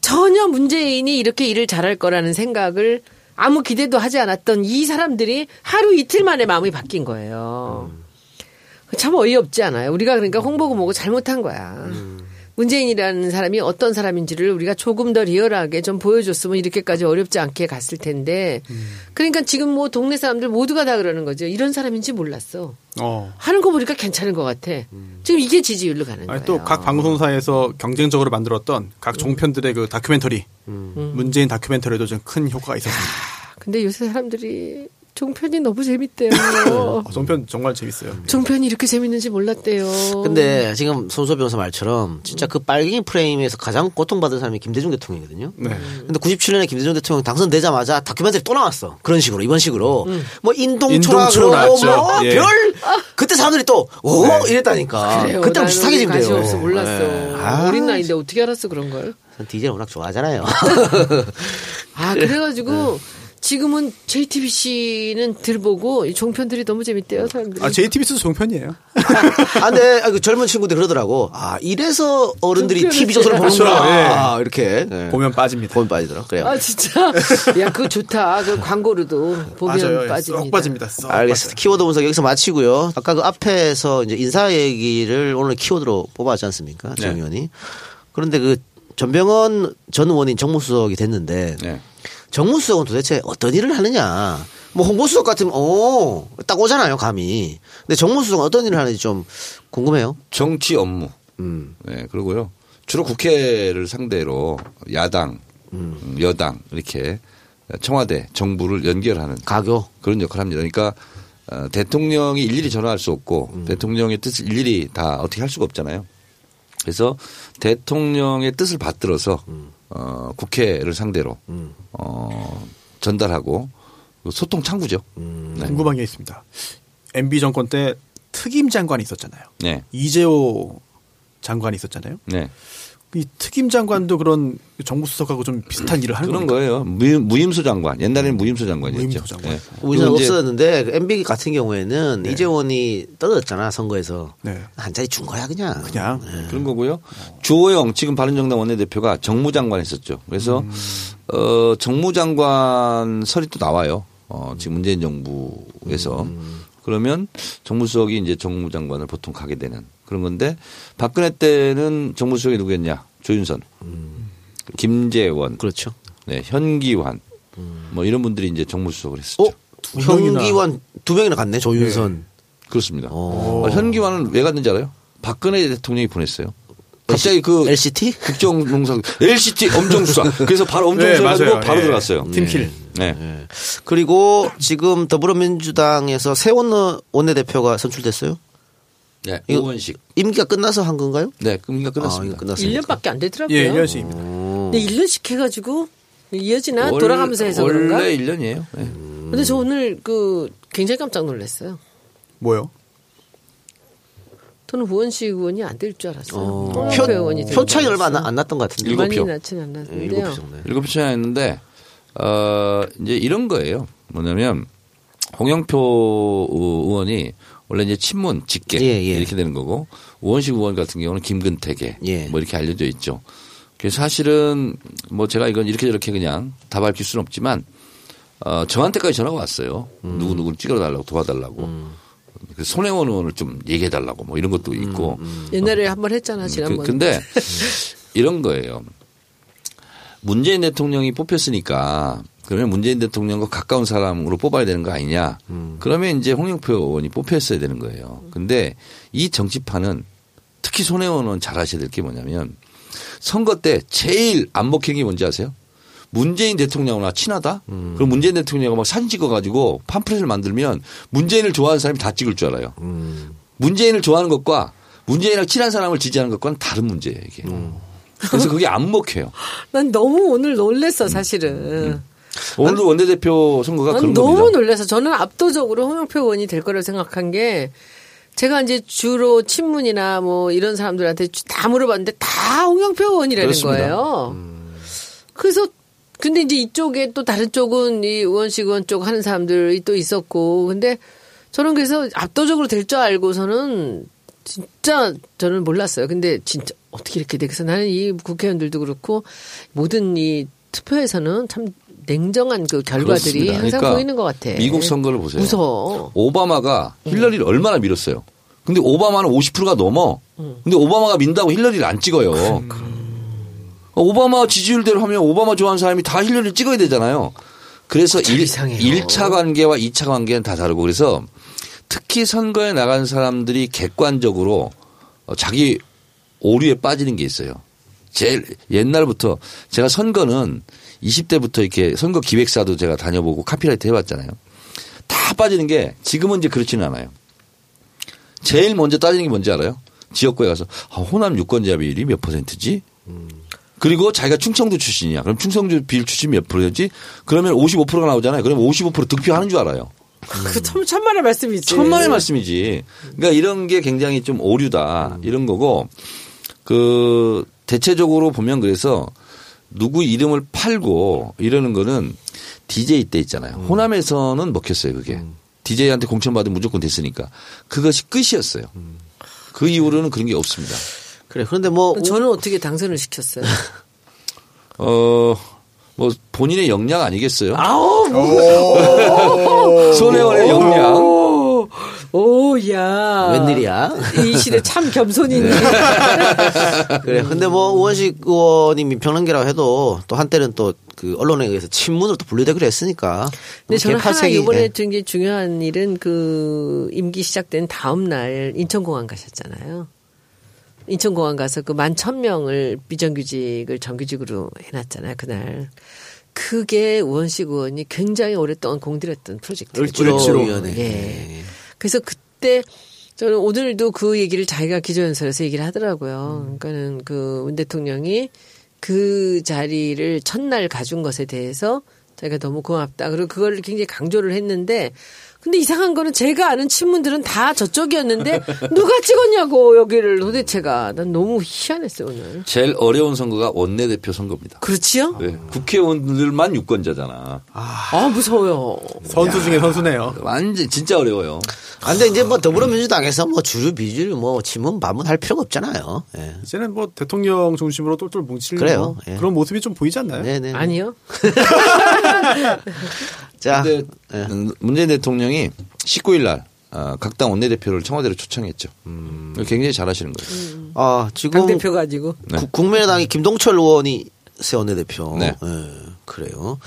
전혀 문재인이 이렇게 일을 잘할 거라는 생각을 아무 기대도 하지 않았던 이 사람들이 하루 이틀 만에 마음이 바뀐 거예요. 참 어이없지 않아요? 우리가 그러니까 홍보고 뭐고 잘못한 거야. 문재인이라는 사람이 어떤 사람인지를 우리가 조금 더 리얼하게 좀 보여줬으면 이렇게까지 어렵지 않게 갔을 텐데. 그러니까 지금 뭐 동네 사람들 모두가 다 그러는 거죠. 이런 사람인지 몰랐어. 어. 하는 거 보니까 괜찮은 것 같아. 지금 이게 지지율로 가는 거예요. 또 각 방송사에서 경쟁적으로 만들었던 각 종편들의 그 다큐멘터리 문재인 다큐멘터리도 좀 큰 효과가 있었습니다. 근데 요새 사람들이 종편이 너무 재밌대요. 어, 종편 정말 재밌어요. 종편이 이렇게 재밌는지 몰랐대요. 근데 지금 손소 변호사 말처럼 진짜 그 빨갱이 프레임에서 가장 고통받은 사람이 김대중 대통령이거든요. 네. 근데 97년에 김대중 대통령 당선되자마자 다큐멘터리 또 나왔어. 그런 식으로 이번 식으로 뭐 인동초라 인동초로 그러고 나왔죠. 예. 뭐별 그때 사람들이 또오 네. 이랬다니까. 그래요. 그때랑 나는 비슷하게 지금 돼요. 없어 몰랐어. 예. 아, 어린 나이인데 어떻게 알았어 그런 걸? 전 디제이 워낙 좋아하잖아요. 아 그래가지고 지금은 JTBC는 들보고 이 종편들이 너무 재밌대요 사람들이. 아 JTBC도 종편이에요. 아, 근데 아, 그 젊은 친구들 그러더라고. 아 이래서 어른들이 TV 조선을 그렇죠. 보는구나. 이렇게 예. 보면 빠집니다. 보면 빠지더라. 그래요. 아 진짜 야 그거 좋다 그 광고로도 보면 맞아요. 예, 빠집니다. 쏙 빠집니다. 쏙 알겠습니다. 키워드 분석 여기서 마치고요. 아까 그 앞에서 이제 인사 얘기를 오늘 키워드로 뽑았지 않습니까? 정 네. 의원이. 그런데 그 전병헌 전 의원이 정무수석이 됐는데 네. 정무수석은 도대체 어떤 일을 하느냐. 뭐 홍보수석 같으면 오, 딱 오잖아요, 감이. 근데 정무수석은 어떤 일을 하는지 좀 궁금해요. 정치 업무. 음. 네, 그러고요. 주로 국회를 상대로 야당, 음, 여당 이렇게 청와대, 정부를 연결하는 가교. 그런 역할을 합니다. 그러니까 어, 대통령이 일일이 전화할 수 없고 대통령의 뜻을 일일이 다 어떻게 할 수가 없잖아요. 그래서 대통령의 뜻을 받들어서 어, 국회를 상대로 어, 전달하고 소통 창구죠. 네. 궁금한 게 있습니다. MB 정권 때 특임 장관이 있었잖아요. 네. 이재호 장관이 있었잖아요. 네. 이 특임 장관도 그런 정무수석하고 좀 비슷한 일을 하는 그런? 거예요. 무, 무임소 장관. 옛날에는 무임소 장관이었죠. 무임소 장관. 네. 없었는데 그 MB 같은 경우에는 이재원이 떨어졌잖아 선거에서 네. 한 자리 준 거야 그냥. 그냥 그런 거고요. 주호영 지금 바른정당 원내대표가 정무장관 했었죠. 그래서 어 정무장관 설이 또 나와요. 어 지금 문재인 정부에서 그러면 정무수석이 이제 정무장관을 보통 가게 되는 그런 건데 박근혜 때는 정무수석이 누구였냐? 조윤선, 김재원, 그렇죠. 네, 현기환 뭐 이런 분들이 이제 정무 수석을 했었죠. 어? 명이나. 현기환 두 명이나 갔네 조윤선. 그렇습니다. 어. 어, 현기환은 왜 갔는지 알아요? 박근혜 대통령이 보냈어요. 갑자기 그 LCT? 국정 농사 LCT 엄정 수사. 그래서 바로 네, 엄정 수사 가지고 맞아요. 바로 예. 들어갔어요. 팀킬. 네. 예. 그리고 지금 더불어민주당에서 세원 원내대표가 선출됐어요. 네. 이거- 오원식. 임기가 끝나서 한 건가요? 네. 금기가 아, 끝났습니다. 이거 끝났습니다. 1년밖에 안 되더라고요. 예, 1년씩입니다. 근데 1년씩 해가지고 이어지나 원- 돌아가면서 해서 그런가? 원래 1년이에요. 네. 근데 저 오늘 그 굉장히 깜짝 놀랐어요. 뭐요? 저는 우원식 의원이 안 될 줄 알았어요. 어, 표, 의원이 표 차이 얼마 안, 안 났던 것 같은데. 일곱 많이 표. 예, 않았는데요. 표 정도. 일곱 시나 했는데 어 이제 이런 거예요. 뭐냐면 홍영표 의원이 원래 이제 친문 직계 예, 예. 이렇게 되는 거고 우원식 의원 같은 경우는 김근택에 예. 뭐 이렇게 알려져 있죠. 그래서 사실은 뭐 제가 이건 이렇게 저렇게 그냥 다 밝힐 수는 없지만 어 저한테까지 전화가 왔어요. 음. 누구 누구를 찍어달라고 도와달라고. 그래서 손혜원 의원을 좀 얘기해달라고 뭐 이런 것도 있고. 음, 옛날에 한 번 했잖아 그, 지난번. 근데 이런 거예요. 문재인 대통령이 뽑혔으니까 그러면 문재인 대통령과 가까운 사람으로 뽑아야 되는 거 아니냐. 그러면 이제 홍영표 의원이 뽑혔어야 되는 거예요. 근데 이 정치판은 특히 손혜원 의원 잘 아셔야 될 게 뭐냐면 선거 때 제일 안 먹힌 게 뭔지 아세요? 문재인 대통령과 친하다? 그럼 문재인 대통령이 막 사진 찍어가지고 팜플렛을 만들면 문재인을 좋아하는 사람이 다 찍을 줄 알아요. 문재인을 좋아하는 것과 문재인이랑 친한 사람을 지지하는 것과는 다른 문제예요, 이게. 그래서 그게 안 먹혀요. 난 너무 오늘 음. 놀랬어 사실은. 오늘도 원내대표 선거가 난 그런 너무 겁니다. 놀라서 저는 압도적으로 홍영표 의원이 될 거라고 생각한 게 제가 이제 주로 친문이나 뭐 이런 사람들한테 다 물어봤는데 다 홍영표 의원이라는 그렇습니다. 거예요. 그래서 근데 이제 이쪽에 또 다른 쪽은 이 의원식 의원 쪽 하는 사람들이 또 있었고 근데 저는 그래서 압도적으로 될 줄 알고서는 진짜 저는 몰랐어요. 근데 진짜 어떻게 이렇게 돼? 그래서 나는 이 국회의원들도 그렇고 모든 이 투표에서는 참 냉정한 그 결과들이 그렇습니다. 항상 그러니까 보이는 것 같아. 미국 선거를 보세요. 무서워. 오바마가 힐러리를 얼마나 밀었어요. 근데 오바마는 50%가 넘어. 근데 오바마가 민다고 힐러리를 안 찍어요. 오바마 지지율대로 하면 오바마 좋아하는 사람이 다 힐러리를 찍어야 되잖아요. 그래서 참 일, 이상해요. 1차 관계와 2차 관계는 다 다르고 그래서 특히 선거에 나간 사람들이 객관적으로 어, 자기 오류에 빠지는 게 있어요. 제일 옛날부터 제가 선거는 20대부터 이렇게 선거 기획사도 제가 다녀보고 카피라이트 해봤잖아요. 다 빠지는 게 지금은 이제 그렇지는 않아요. 제일 먼저 따지는 게 뭔지 알아요? 지역구에 가서 아, 호남 유권자 비율이 몇 퍼센트지? 그리고 자기가 충청도 출신이야. 그럼 충청도 비율 출신 몇 프로였지? 그러면 55%가 나오잖아요. 그러면 55% 득표하는 줄 알아요. 그 참, 천만의 말씀이지. 천만의 말씀이지. 그러니까 이런 게 굉장히 좀 오류다. 이런 거고 그 대체적으로 보면 그래서 누구 이름을 팔고 이러는 거는 DJ 때 있잖아요. 호남에서는 먹혔어요, 그게. DJ한테 공천받으면 무조건 됐으니까. 그것이 끝이었어요. 그 이후로는 그런 게 없습니다. 그래. 그런데 뭐 저는 어떻게 당선을 시켰어요? 어, 뭐 본인의 역량 아니겠어요? 아우, 손혜원의 역량. 오, 오, 야. 웬일이야? 이 시대 참 겸손이 있네. 그래. 근데 뭐 우원식 의원이 민평론계라고 해도 또 한때는 또 그 언론에 의해서 친문으로 또 분류되고 그랬으니까. 근데 저는 하나 개파색이, 이번에 예. 굉장히 중요한 일은 그 임기 시작된 다음 날 인천공항 가셨잖아요. 인천공항 가서 그 만 천 명을 비정규직을 정규직으로 해놨잖아요. 그날. 그게 우원식 의원이 굉장히 오랫동안 공들였던 프로젝트예요. 을지로 위원회. 예. 그래서 그때 저는 오늘도 그 얘기를 자기가 기조연설에서 얘기를 하더라고요. 그러니까는 그 문 대통령이 그 자리를 첫날 가준 것에 대해서 자기가 너무 고맙다. 그리고 그걸 굉장히 강조를 했는데 근데 이상한 거는 제가 아는 친문들은 다 저쪽이었는데 누가 찍었냐고 여기를 도대체가 난 너무 희한했어요 오늘. 제일 어려운 선거가 원내대표 선거입니다. 그렇지요? 네. 국회의원들만 유권자잖아. 아 무서워요. 선수 중에 선수네요. 완전 진짜 어려워요. 아, 근데 이제 뭐 더불어민주당에서 뭐 주류 비주류 뭐 지문 반문 할 필요가 없잖아요. 예. 이제는 뭐 대통령 중심으로 똘똘 뭉치려고 그래요. 예. 그런 모습이 좀 보이지 않나요? 네네. 아니요. 자, 근데 예. 문재인 대통령이 19일 날 어, 각당 원내대표를 청와대로 초청했죠. 음. 굉장히 잘하시는 거예요. 아, 지금 당 대표 가지고. 네. 국- 국민의당이 김동철 의원이 새 원내대표. 네. 예, 그래요.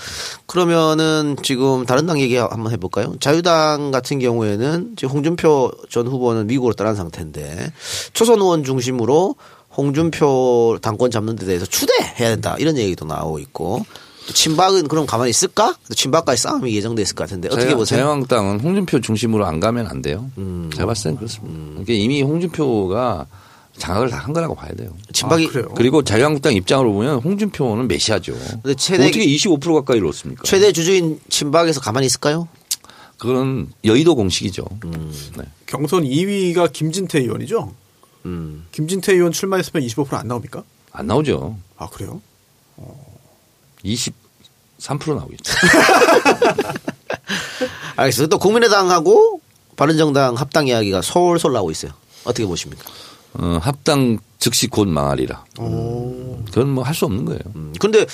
그러면은 지금 다른 당 얘기 한번 해볼까요? 자유당 같은 경우에는 지금 홍준표 전 후보는 미국으로 떠난 상태인데 초선 의원 중심으로 홍준표 당권 잡는 데 대해서 추대해야 된다 이런 얘기도 나오고 있고 또 친박은 그럼 가만히 있을까? 또 친박과의 싸움이 예정돼 있을 것 같은데 어떻게 자유- 보세요? 자유한국당은 홍준표 중심으로 안 가면 안 돼요. 음. 제가 봤을 때는 그렇습니다. 그러니까 이미 홍준표가 장악을 다 한 거라고 봐야 돼요. 친박이 아, 그래요? 그리고 자유한국당 입장으로 보면 홍준표는 메시아죠. 근데 최대 어떻게 25% 가까이를 얻습니까? 최대 주주인 친박에서 가만히 있을까요? 그건 여의도 공식이죠. 네. 경선 2위가 김진태 의원이죠. 음. 김진태 의원 출마했으면 25%안 나옵니까? 안 나오죠. 아 그래요? 23% 나오겠죠. 알겠습니다. 또 국민의당하고 바른정당 합당 이야기가 솔솔 나오고 있어요. 어떻게 보십니까? 어, 합당 즉시 곧 망하리라. 그건 뭐 할 수 없는 거예요. 음, 근데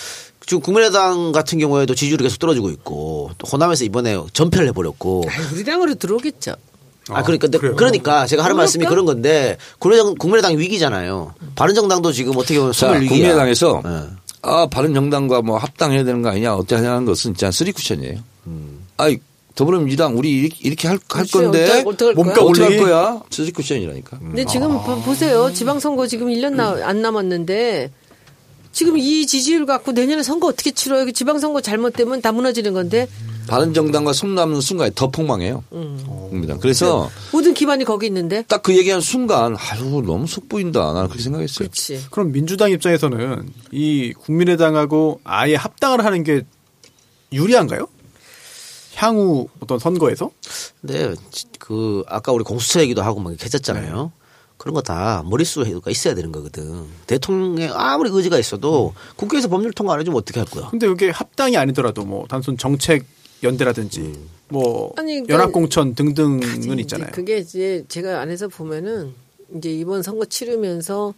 지금 국민의당 같은 경우에도 지지율이 계속 떨어지고 있고 또 호남에서 이번에 전패를 해버렸고 아이, 우리 당으로 들어오겠죠. 아, 그러니까, 근데 그래요? 그러니까 제가 하는 말씀이 그런 건데 국민의당, 국민의당 위기잖아요. 바른정당도 지금 어떻게 보면 자, 위기야. 국민의당에서 네. 아, 바른 정당과 뭐 합당해야 되는 거 아니냐, 어떻게 하냐는 것은 진짜 쓰리 쿠션이에요. 음. 아이, 더불어민주당 우리 이렇게, 할, 할 건데 몸값 올리기? 거야? 쓰리 쿠션이라니까. 근데 지금 보- 보세요. 지방선거 지금 1년 나, 안 남았는데 지금 이 지지율 갖고 내년에 선거 어떻게 치러요? 지방선거 잘못되면 다 무너지는 건데 바른 정당과 손 남는 순간에 더 폭망해요. 음. 그래서 모든 기반이 거기 있는데. 딱 그 얘기한 순간 아유 너무 속 보인다. 나는 그렇게 생각했어요. 그렇지. 그럼 민주당 입장에서는 이 국민의당하고 아예 합당을 하는 게 유리한가요? 향후 어떤 선거에서? 근데 그 아까 우리 공수처 얘기도 하고 막 했었잖아요. 그런 거 다 머릿속에 있어야 되는 거거든. 대통령의 아무리 의지가 있어도 국회에서 법률 통과 안 해주면 어떻게 할 거야? 근데 이게 합당이 아니더라도 뭐 단순 정책 연대라든지 뭐 아니, 그러니까 연합공천 등등은 있잖아요. 그게 이제 제가 안에서 보면은 이제 이번 선거 치르면서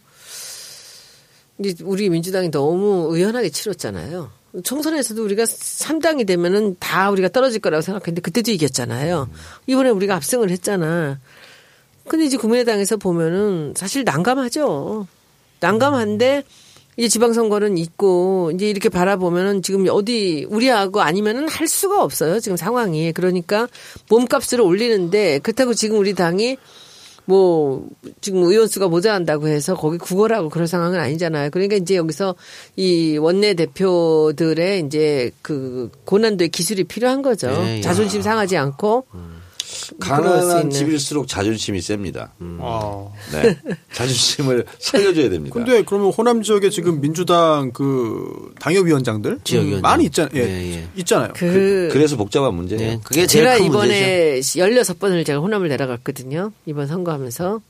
이제 우리 민주당이 너무 의연하게 치렀잖아요. 총선에서도 우리가 3당이 되면은 다 우리가 떨어질 거라고 생각했는데 그때도 이겼잖아요. 이번에 우리가 압승을 했잖아. 근데 이제 국민의당에서 보면은 사실 난감하죠. 난감한데 이제 지방선거는 있고 이제 이렇게 바라보면은 지금 어디 우리하고 아니면은 할 수가 없어요. 지금 상황이. 그러니까 몸값을 올리는데 그렇다고 지금 우리 당이 뭐 지금 의원 수가 모자란다고 해서 거기 구걸하고 그럴 상황은 아니잖아요. 그러니까 이제 여기서 이 원내 대표들의 이제 그 고난도의 기술이 필요한 거죠. 네, 야. 자존심 상하지 않고 수 가난한. 집일수록 자존심이 셉니다. 아. 네. 자존심을 살려줘야 됩니다. 근데 그러면 호남 지역에 지금 민주당 그 당협위원장들 지역위원장. 많이 있잖 예, 예, 예. 있잖아요. 그 그 래서 복잡한 문제예요. 네, 그게 제일 제가 큰 문제죠. 이번에 16번을 제가 호남을 내려갔거든요. 이번 선거하면서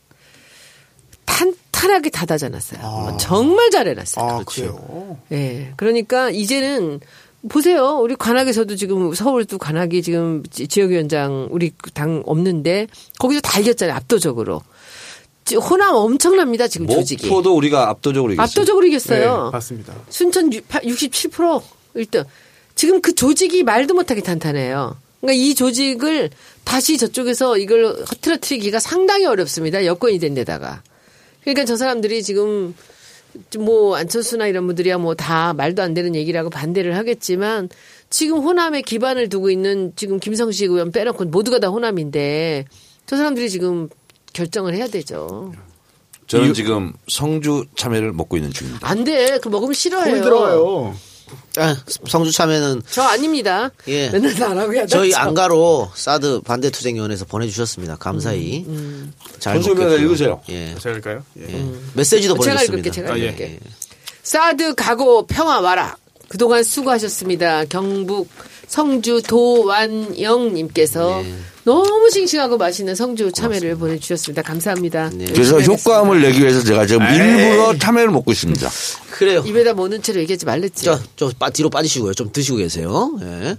탄탄하게 닫아져 놨어요. 정말 잘 해놨어요. 아, 그래요. 예. 그러니까 이제는 보세요. 우리 관악에서도 지금 서울도 관악이 지금 지- 지역위원장 우리 당 없는데 거기서 다 이겼잖아요. 압도적으로. 지- 호남 엄청납니다. 지금 조직이. 목포도 우리가 압도적으로 이겼어요. 압도적으로 이겼어요. 네, 맞습니다. 순천 67% 1등. 지금 그 조직이 말도 못하게 탄탄해요. 그러니까 이 조직을 다시 저쪽에서 이걸 흐트러뜨리기가 상당히 어렵습니다. 여건이 된 데다가. 그러니까 저 사람들이 지금 뭐 안철수나 이런 분들이야 뭐 다 말도 안 되는 얘기라고 반대를 하겠지만 지금 호남에 기반을 두고 있는 지금 김성식 의원 빼놓고 모두가 다 호남인데 저 사람들이 지금 결정을 해야 되죠. 저는 지금 성주 참외를 먹고 있는 중입니다. 안 돼. 그 먹으면 싫어해요. 들어가요. 아, 성주 참여는 저 아닙니다. 예. 맨날 나라고 해야 저희 되죠. 안가로 사드 반대 투쟁위원회에서 보내주셨습니다. 감사히 음, 잘 선수변을 먹겠고요. 읽으세요. 예. 제가 할까요? 예. 예. 메시지도 제가 보내줬습니다. 읽을게, 제가 아, 예. 읽을게. 사드 가고 평화 와라. 그동안 수고하셨습니다. 경북 성주 도완영님께서 네. 너무 싱싱하고 맛있는 성주 참외를 보내주셨습니다. 감사합니다. 네. 그래서 효과음을 내기 위해서 제가 지금 일부러 참외를 먹고 있습니다. 그래요. 입에다 모는 채로 얘기하지 말랬지. 자, 좀 빠- 뒤로 빠지시고요. 좀 드시고 계세요. 예.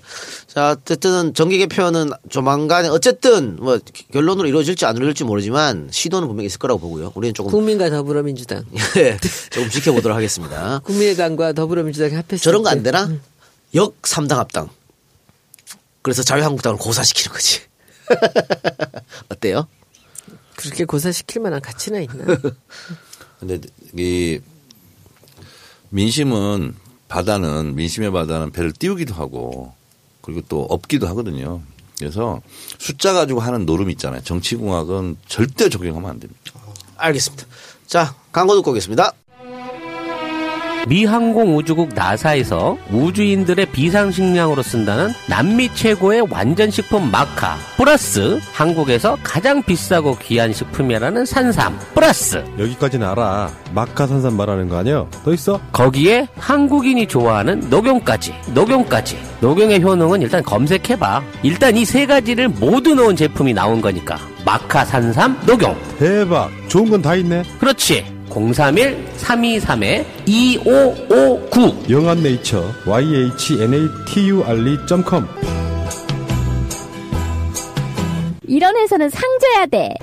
자, 어쨌든 정기 개편은 조만간에 어쨌든 뭐 결론으로 이루어질지 안 이루어질지 모르지만 시도는 분명히 있을 거라고 보고요. 우리는 조금 국민과 더불어민주당. 예, 조금 지켜보도록 하겠습니다. 국민의당과 더불어민주당이 합했을 저런 거 때. 안 되나? 역 3당 합당. 그래서 자유한국당을 고사시키는 거지. 어때요? 그렇게 고사시킬 만한 가치나 있나? 근데 이 민심은 바다는 민심의 바다는 배를 띄우기도 하고 그리고 또 업기도 하거든요. 그래서 숫자 가지고 하는 노름 있잖아요. 정치공학은 절대 적용하면 안 됩니다. 알겠습니다. 자, 광고 듣고 오겠습니다. 미 항공우주국 나사에서 우주인들의 비상식량으로 쓴다는 남미 최고의 완전식품 마카 플러스 한국에서 가장 비싸고 귀한 식품이라는 산삼 플러스 여기까지는 알아. 마카 산삼 말하는 거 아니야? 더 있어? 거기에 한국인이 좋아하는 녹용까지 녹용까지 녹용의 효능은 일단 검색해봐 일단 이 세 가지를 모두 넣은 제품이 나온 거니까 마카 산삼 녹용 대박. 좋은 건 다 있네. 그렇지 031-323-2559 영한 네이처 yhnaturi.com 이런 회사는 상져야 돼.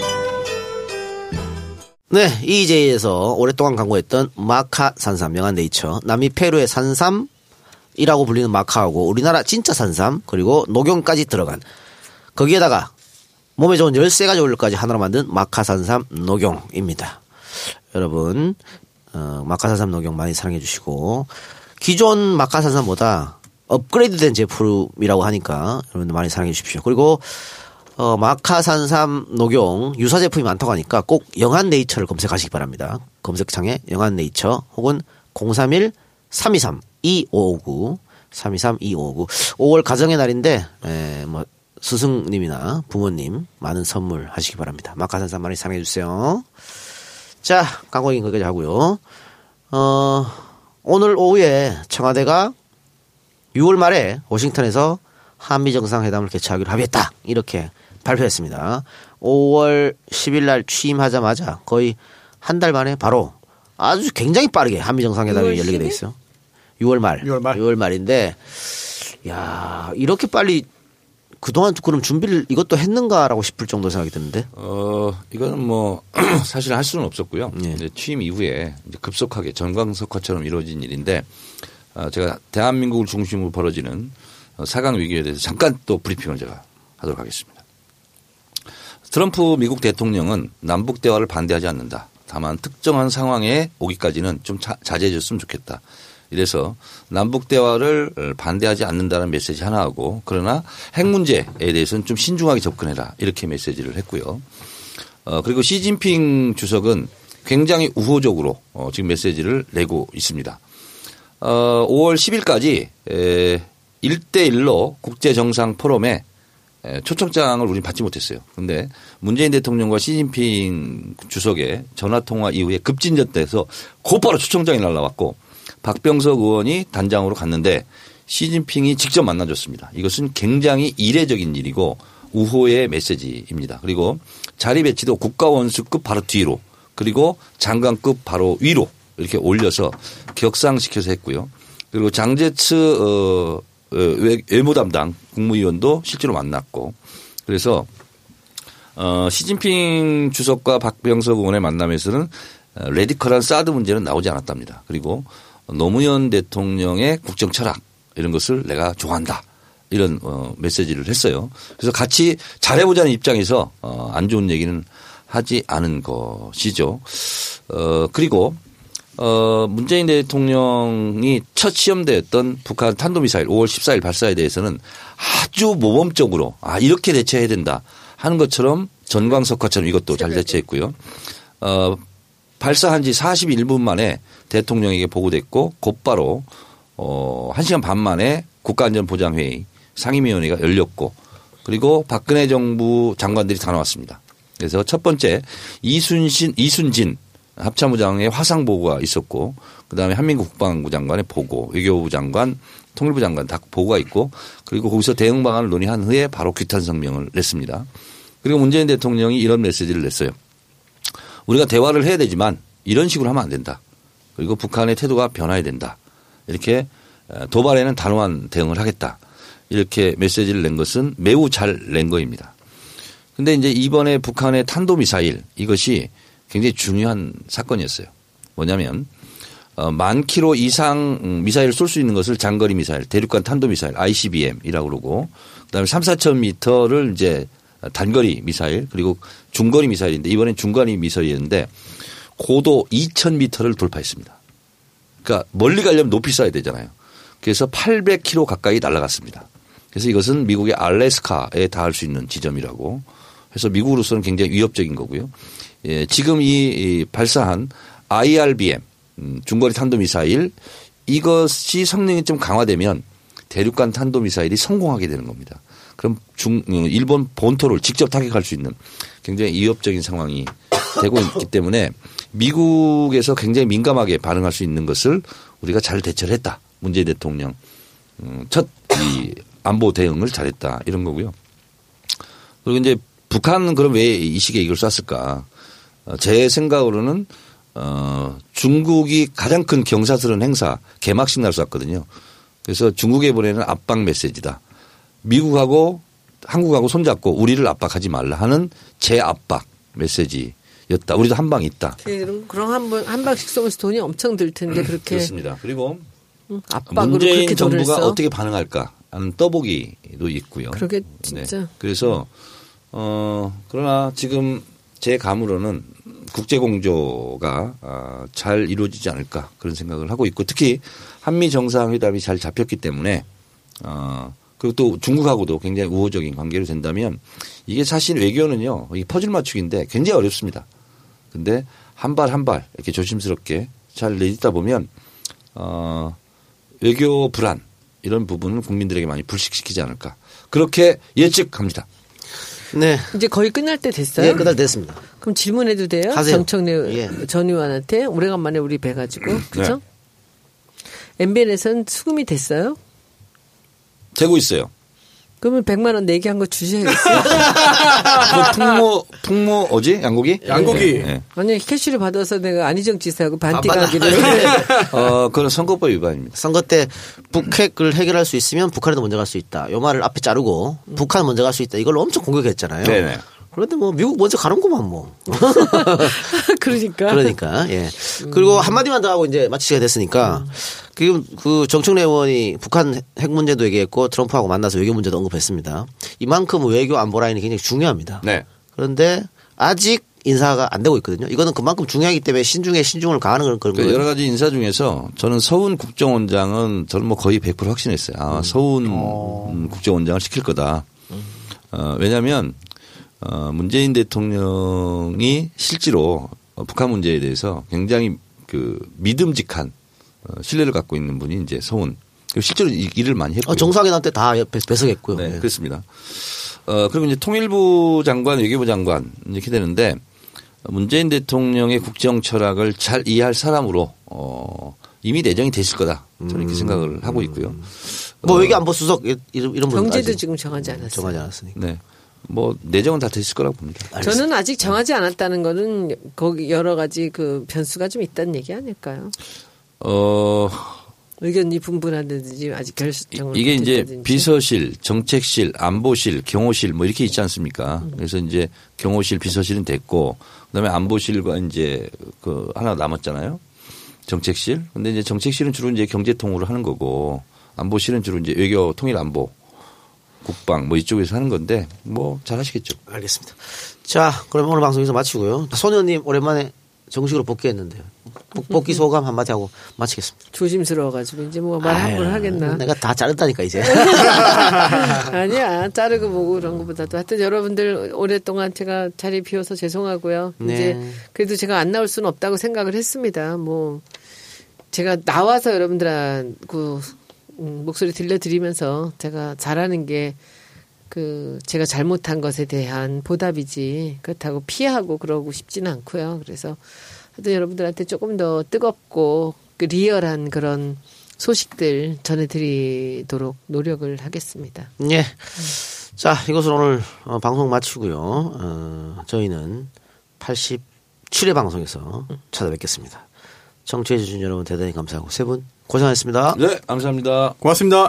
네, EJ에서 오랫동안 광고했던 마카 산삼 명한 네이처 남미 페루의 산삼 이라고 불리는 마카하고 우리나라 진짜 산삼 그리고 녹용까지 들어간 거기에다가 몸에 좋은 13가지 오일까지 하나로 만든 마카 산삼 녹용입니다. 여러분 어, 마카 산삼 녹용 많이 사랑해 주시고 기존 마카 산삼보다 업그레이드된 제품이라고 하니까 여러분들 많이 사랑해 주십시오. 그리고 어, 마카산삼 녹용 유사 제품이 많다고 하니까 꼭 영한 네이처를 검색하시기 바랍니다. 검색창에 영한 네이처 혹은 031 323 2559 323 2559 5월 가정의 날인데 에, 뭐 스승님이나 부모님 많은 선물 하시기 바랍니다. 마카산삼 많이 사랑해 주세요. 자, 광고인 거기까지 하고요. 어, 오늘 오후에 청와대가 6월 말에 워싱턴에서 한미 정상회담을 개최하기로 합의했다. 이렇게 발표했습니다. 5월 10일 날 취임하자마자 거의 한 달 만에 바로 아주 굉장히 빠르게 한미 정상회담이 6월 열리게 돼 10일? 있어요. 6월 말. 6월 말. 6월 말인데 야, 이렇게 빨리 그동안 그럼 준비를 이것도 했는가라고 싶을 정도 생각이 드는데. 어, 이거는 뭐 사실 할 수는 없었고요. 예. 이제 취임 이후에 이제 급속하게 전광석화처럼 이루어진 일인데 어, 제가 대한민국을 중심으로 벌어지는 어, 사강 위기에 대해서 잠깐 또 브리핑을 제가 하도록 하겠습니다. 트럼프 미국 대통령은 남북 대화를 반대하지 않는다. 다만 특정한 상황에 오기까지는 좀 자, 자제해 줬으면 좋겠다. 이래서 남북 대화를 반대하지 않는다는 메시지 하나 하고 그러나 핵 문제에 대해서는 좀 신중하게 접근해라 이렇게 메시지를 했고요. 어, 그리고 시진핑 주석은 굉장히 우호적으로 어, 지금 메시지를 내고 있습니다. 어, 5월 10일까지 에, 1대1로 국제 정상 포럼에 에, 초청장을 우리는 받지 못했어요. 근데 문재인 대통령과 시진핑 주석의 전화 통화 이후에 급진전돼서 곧바로 초청장이 날라왔고 박병석 의원이 단장으로 갔는데 시진핑이 직접 만나줬습니다. 이것은 굉장히 이례적인 일이고 우호의 메시지입니다. 그리고 자리 배치도 국가원수급 바로 뒤로 그리고 장관급 바로 위로 이렇게 올려서 격상시켜서 했고요. 그리고 장제츠 어, 어, 외- 외무 담당 국무위원도 실제로 만났고 그래서 어, 시진핑 주석과 박병석 의원의 만남에서는 어, 레디컬한 사드 문제는 나오지 않았답니다. 그리고 노무현 대통령의 국정 철학 이런 것을 내가 좋아한다. 이런 어, 메시지를 했어요. 그래서 같이 잘해보자는 입장에서 어, 안 좋은 얘기는 하지 않은 것이죠. 어, 그리고 어, 문재인 대통령이 첫 시험대였던 북한 탄도미사일 5월 14일 발사에 대해서는 아주 모범적으로 아, 이렇게 대처해야 된다 하는 것처럼 전광석화처럼 이것도 잘 대처했고요. 어, 발사한 지 41분 만에 대통령에게 보고됐고 곧바로 어, 1시간 반 만에 국가안전보장회의 상임위원회가 열렸고 그리고 박근혜 정부 장관들이 다 나왔습니다. 그래서 첫 번째 이순신, 이순진 합참부장의 화상 보고가 있었고 그다음에 한민국 국방부 장관의 보고, 외교부 장관, 통일부 장관 다 보고가 있고 그리고 거기서 대응 방안을 논의한 후에 바로 규탄 성명을 냈습니다. 그리고 문재인 대통령이 이런 메시지를 냈어요. 우리가 대화를 해야 되지만 이런 식으로 하면 안 된다. 그리고 북한의 태도가 변화해야 된다. 이렇게 도발에는 단호한 대응을 하겠다. 이렇게 메시지를 낸 것은 매우 잘 낸 거입니다. 근데 이제 이번에 북한의 탄도미사일 이것이 굉장히 중요한 사건이었어요. 뭐냐면 어, 만 킬로 이상 음, 미사일을 쏠 수 있는 것을 장거리 미사일, 대륙간 탄도미사일 ICBM이라고 그러고 그다음에 3, 4천 미터를 이제 단거리 미사일 그리고 중거리 미사일인데 이번엔 중거리 미사일이었는데 고도 2천 미터를 돌파했습니다. 그러니까 멀리 가려면 높이 쏴야 되잖아요. 그래서 800km 가까이 날아갔습니다. 그래서 이것은 미국의 알래스카에 닿을 수 있는 지점이라고 해서 미국으로서는 굉장히 위협적인 거고요. 예, 지금 이, 이 발사한 IRBM 음, 중거리 탄도미사일 이것이 성능이 좀 강화되면 대륙간 탄도미사일이 성공하게 되는 겁니다. 그럼 중, 어, 일본 본토를 직접 타격할 수 있는 굉장히 위협적인 상황이 되고 있기 때문에 미국에서 굉장히 민감하게 반응할 수 있는 것을 우리가 잘 대처를 했다. 문재인 대통령 음, 첫이 안보 대응을 잘했다 이런 거고요. 그리고 이제 북한은 그럼 왜 이 시기에 이걸 쐈을까? 어, 제 생각으로는 어, 중국이 가장 큰 경사스러운 행사 개막식 날 쐈거든요. 그래서 중국에 보내는 압박 메시지다. 미국하고 한국하고 손잡고 우리를 압박하지 말라 하는 재압박 메시지였다. 우리도 한 방 있다. 그럼 그럼 한, 번, 한 방씩 쏘면서 돈이 엄청 들 텐데 그렇게 그렇습니다. 그리고 응, 압박으로 문재인 정부가 써? 어떻게 반응할까 하는 떠보기도 있고요. 그러게 진짜. 그래서 어 그러나 지금 제 감으로는 국제 공조가 아, 잘 이루어지지 않을까 그런 생각을 하고 있고 특히 한미 정상회담이 잘 잡혔기 때문에 어 그리고 또 중국하고도 굉장히 우호적인 관계로 된다면 이게 사실 외교는요 이 퍼즐 맞추기인데 굉장히 어렵습니다. 근데 한 발 한 발 이렇게 조심스럽게 잘 내딛다 보면 어 외교 불안 이런 부분은 국민들에게 많이 불식시키지 않을까 그렇게 예측합니다. 네. 이제 거의 끝날 때 됐어요. 예, 끝날 됐습니다. 그럼 질문해도 돼요? 하세요. 정청래 예. 전 의원한테 오래간만에 우리 뵈가지고 네. 그죠? MBN에서는 수금이 됐어요? 되고 있어요. 그러면 100만 원 내기 한 거 주셔야겠어요. 그 풍모 풍모 어지 양고기? 양고기. 네, 네. 아니 캐시를 받아서 내가 안희정 지사하고 반띵하기로. 어 그건 선거법 위반입니다. 선거 때 북핵을 해결할 수 있으면 북한에도 먼저 갈 수 있다. 요 말을 앞에 자르고 북한 먼저 갈 수 있다. 이걸 엄청 공격했잖아요. 네네. 그런데 뭐 미국 먼저 가는구만 뭐. 그러니까. 그러니까 예. 그리고 한 마디만 더 하고 이제 마치게 됐으니까 지금 그 정청래 의원이 북한 핵 문제도 얘기했고 트럼프하고 만나서 외교 문제도 언급했습니다. 이만큼 외교 안보 라인이 굉장히 중요합니다. 네. 그런데 아직 인사가 안 되고 있거든요. 이거는 그만큼 중요하기 때문에 신중에 신중을 가하는 그런 그런 그 거예요. 여러 가지 인사 중에서 저는 서훈 국정원장은 저는 뭐 거의 100% 확신했어요. 아, 서훈 음, 국정원장을 시킬 거다. 어, 왜냐하면 어, 문재인 대통령이 실제로 어, 북한 문제에 대해서 굉장히 그 믿음직한 어, 신뢰를 갖고 있는 분이 이제 서훈. 그리고 실제로 이 일을 많이 했고요. 어, 정상회담 때 다 배석했고요. 네, 예. 그렇습니다. 어, 그리고 이제 통일부 장관, 외교부 장관 이렇게 되는데 문재인 대통령의 국정 철학을 잘 이해할 사람으로 어, 이미 내정이 됐을 거다. 저는 이렇게 생각을 하고 있고요. 뭐 외교 안보 수석 이런 이런 분 경제도 아직 지금 정하지 않았어요. 정하지 않았으니까. 네. 뭐 내정은 다 됐을 거라고 봅니다. 저는 아직 정하지 않았다는 거는 거기 여러 가지 그 변수가 좀 있다는 얘기 아닐까요? 어, 의견이 분분하든지 아직 결정을 이게 이제. 비서실, 정책실, 안보실, 경호실 뭐 이렇게 있지 않습니까? 그래서 이제 경호실, 비서실은 됐고 그다음에 안보실과 이제 그 하나 남았잖아요. 정책실. 근데 이제 정책실은 주로 이제 경제 통으로 하는 거고 안보실은 주로 이제 외교 통일 안보 국방 뭐 이쪽에서 하는 건데 뭐 잘하시겠죠. 알겠습니다. 자, 그럼 오늘 방송 여기서 마치고요. 소녀님 오랜만에 정식으로 복귀했는데요. 복- 복귀 소감 한마디 하고 마치겠습니다. 조심스러워가지고 이제 뭐말 함부로 아유, 하겠나. 내가 다 자른다니까 이제. 아니야 자르고 뭐고 그런 것보다도 하여튼 여러분들 오랫동안 제가 자리 비워서 죄송하고요. 네. 이제 그래도 제가 안 나올 수는 없다고 생각을 했습니다. 뭐 제가 나와서 여러분들한 그 음, 목소리 들려드리면서 제가 잘하는 게 그 제가 잘못한 것에 대한 보답이지 그렇다고 피하고 그러고 싶지는 않고요. 그래서 하여튼 여러분들한테 조금 더 뜨겁고 그 리얼한 그런 소식들 전해드리도록 노력을 하겠습니다. 예. 자, 이것으로 오늘 어, 방송 마치고요. 어, 저희는 87회 방송에서 찾아뵙겠습니다. 청취해주신 여러분 대단히 감사하고 세 분 고생하셨습니다. 네, 감사합니다. 고맙습니다.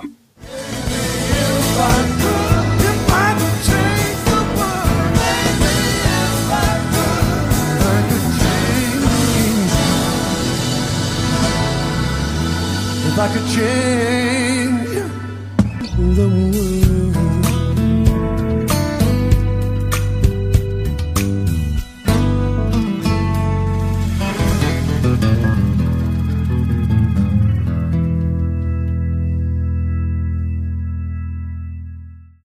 If I could change the world.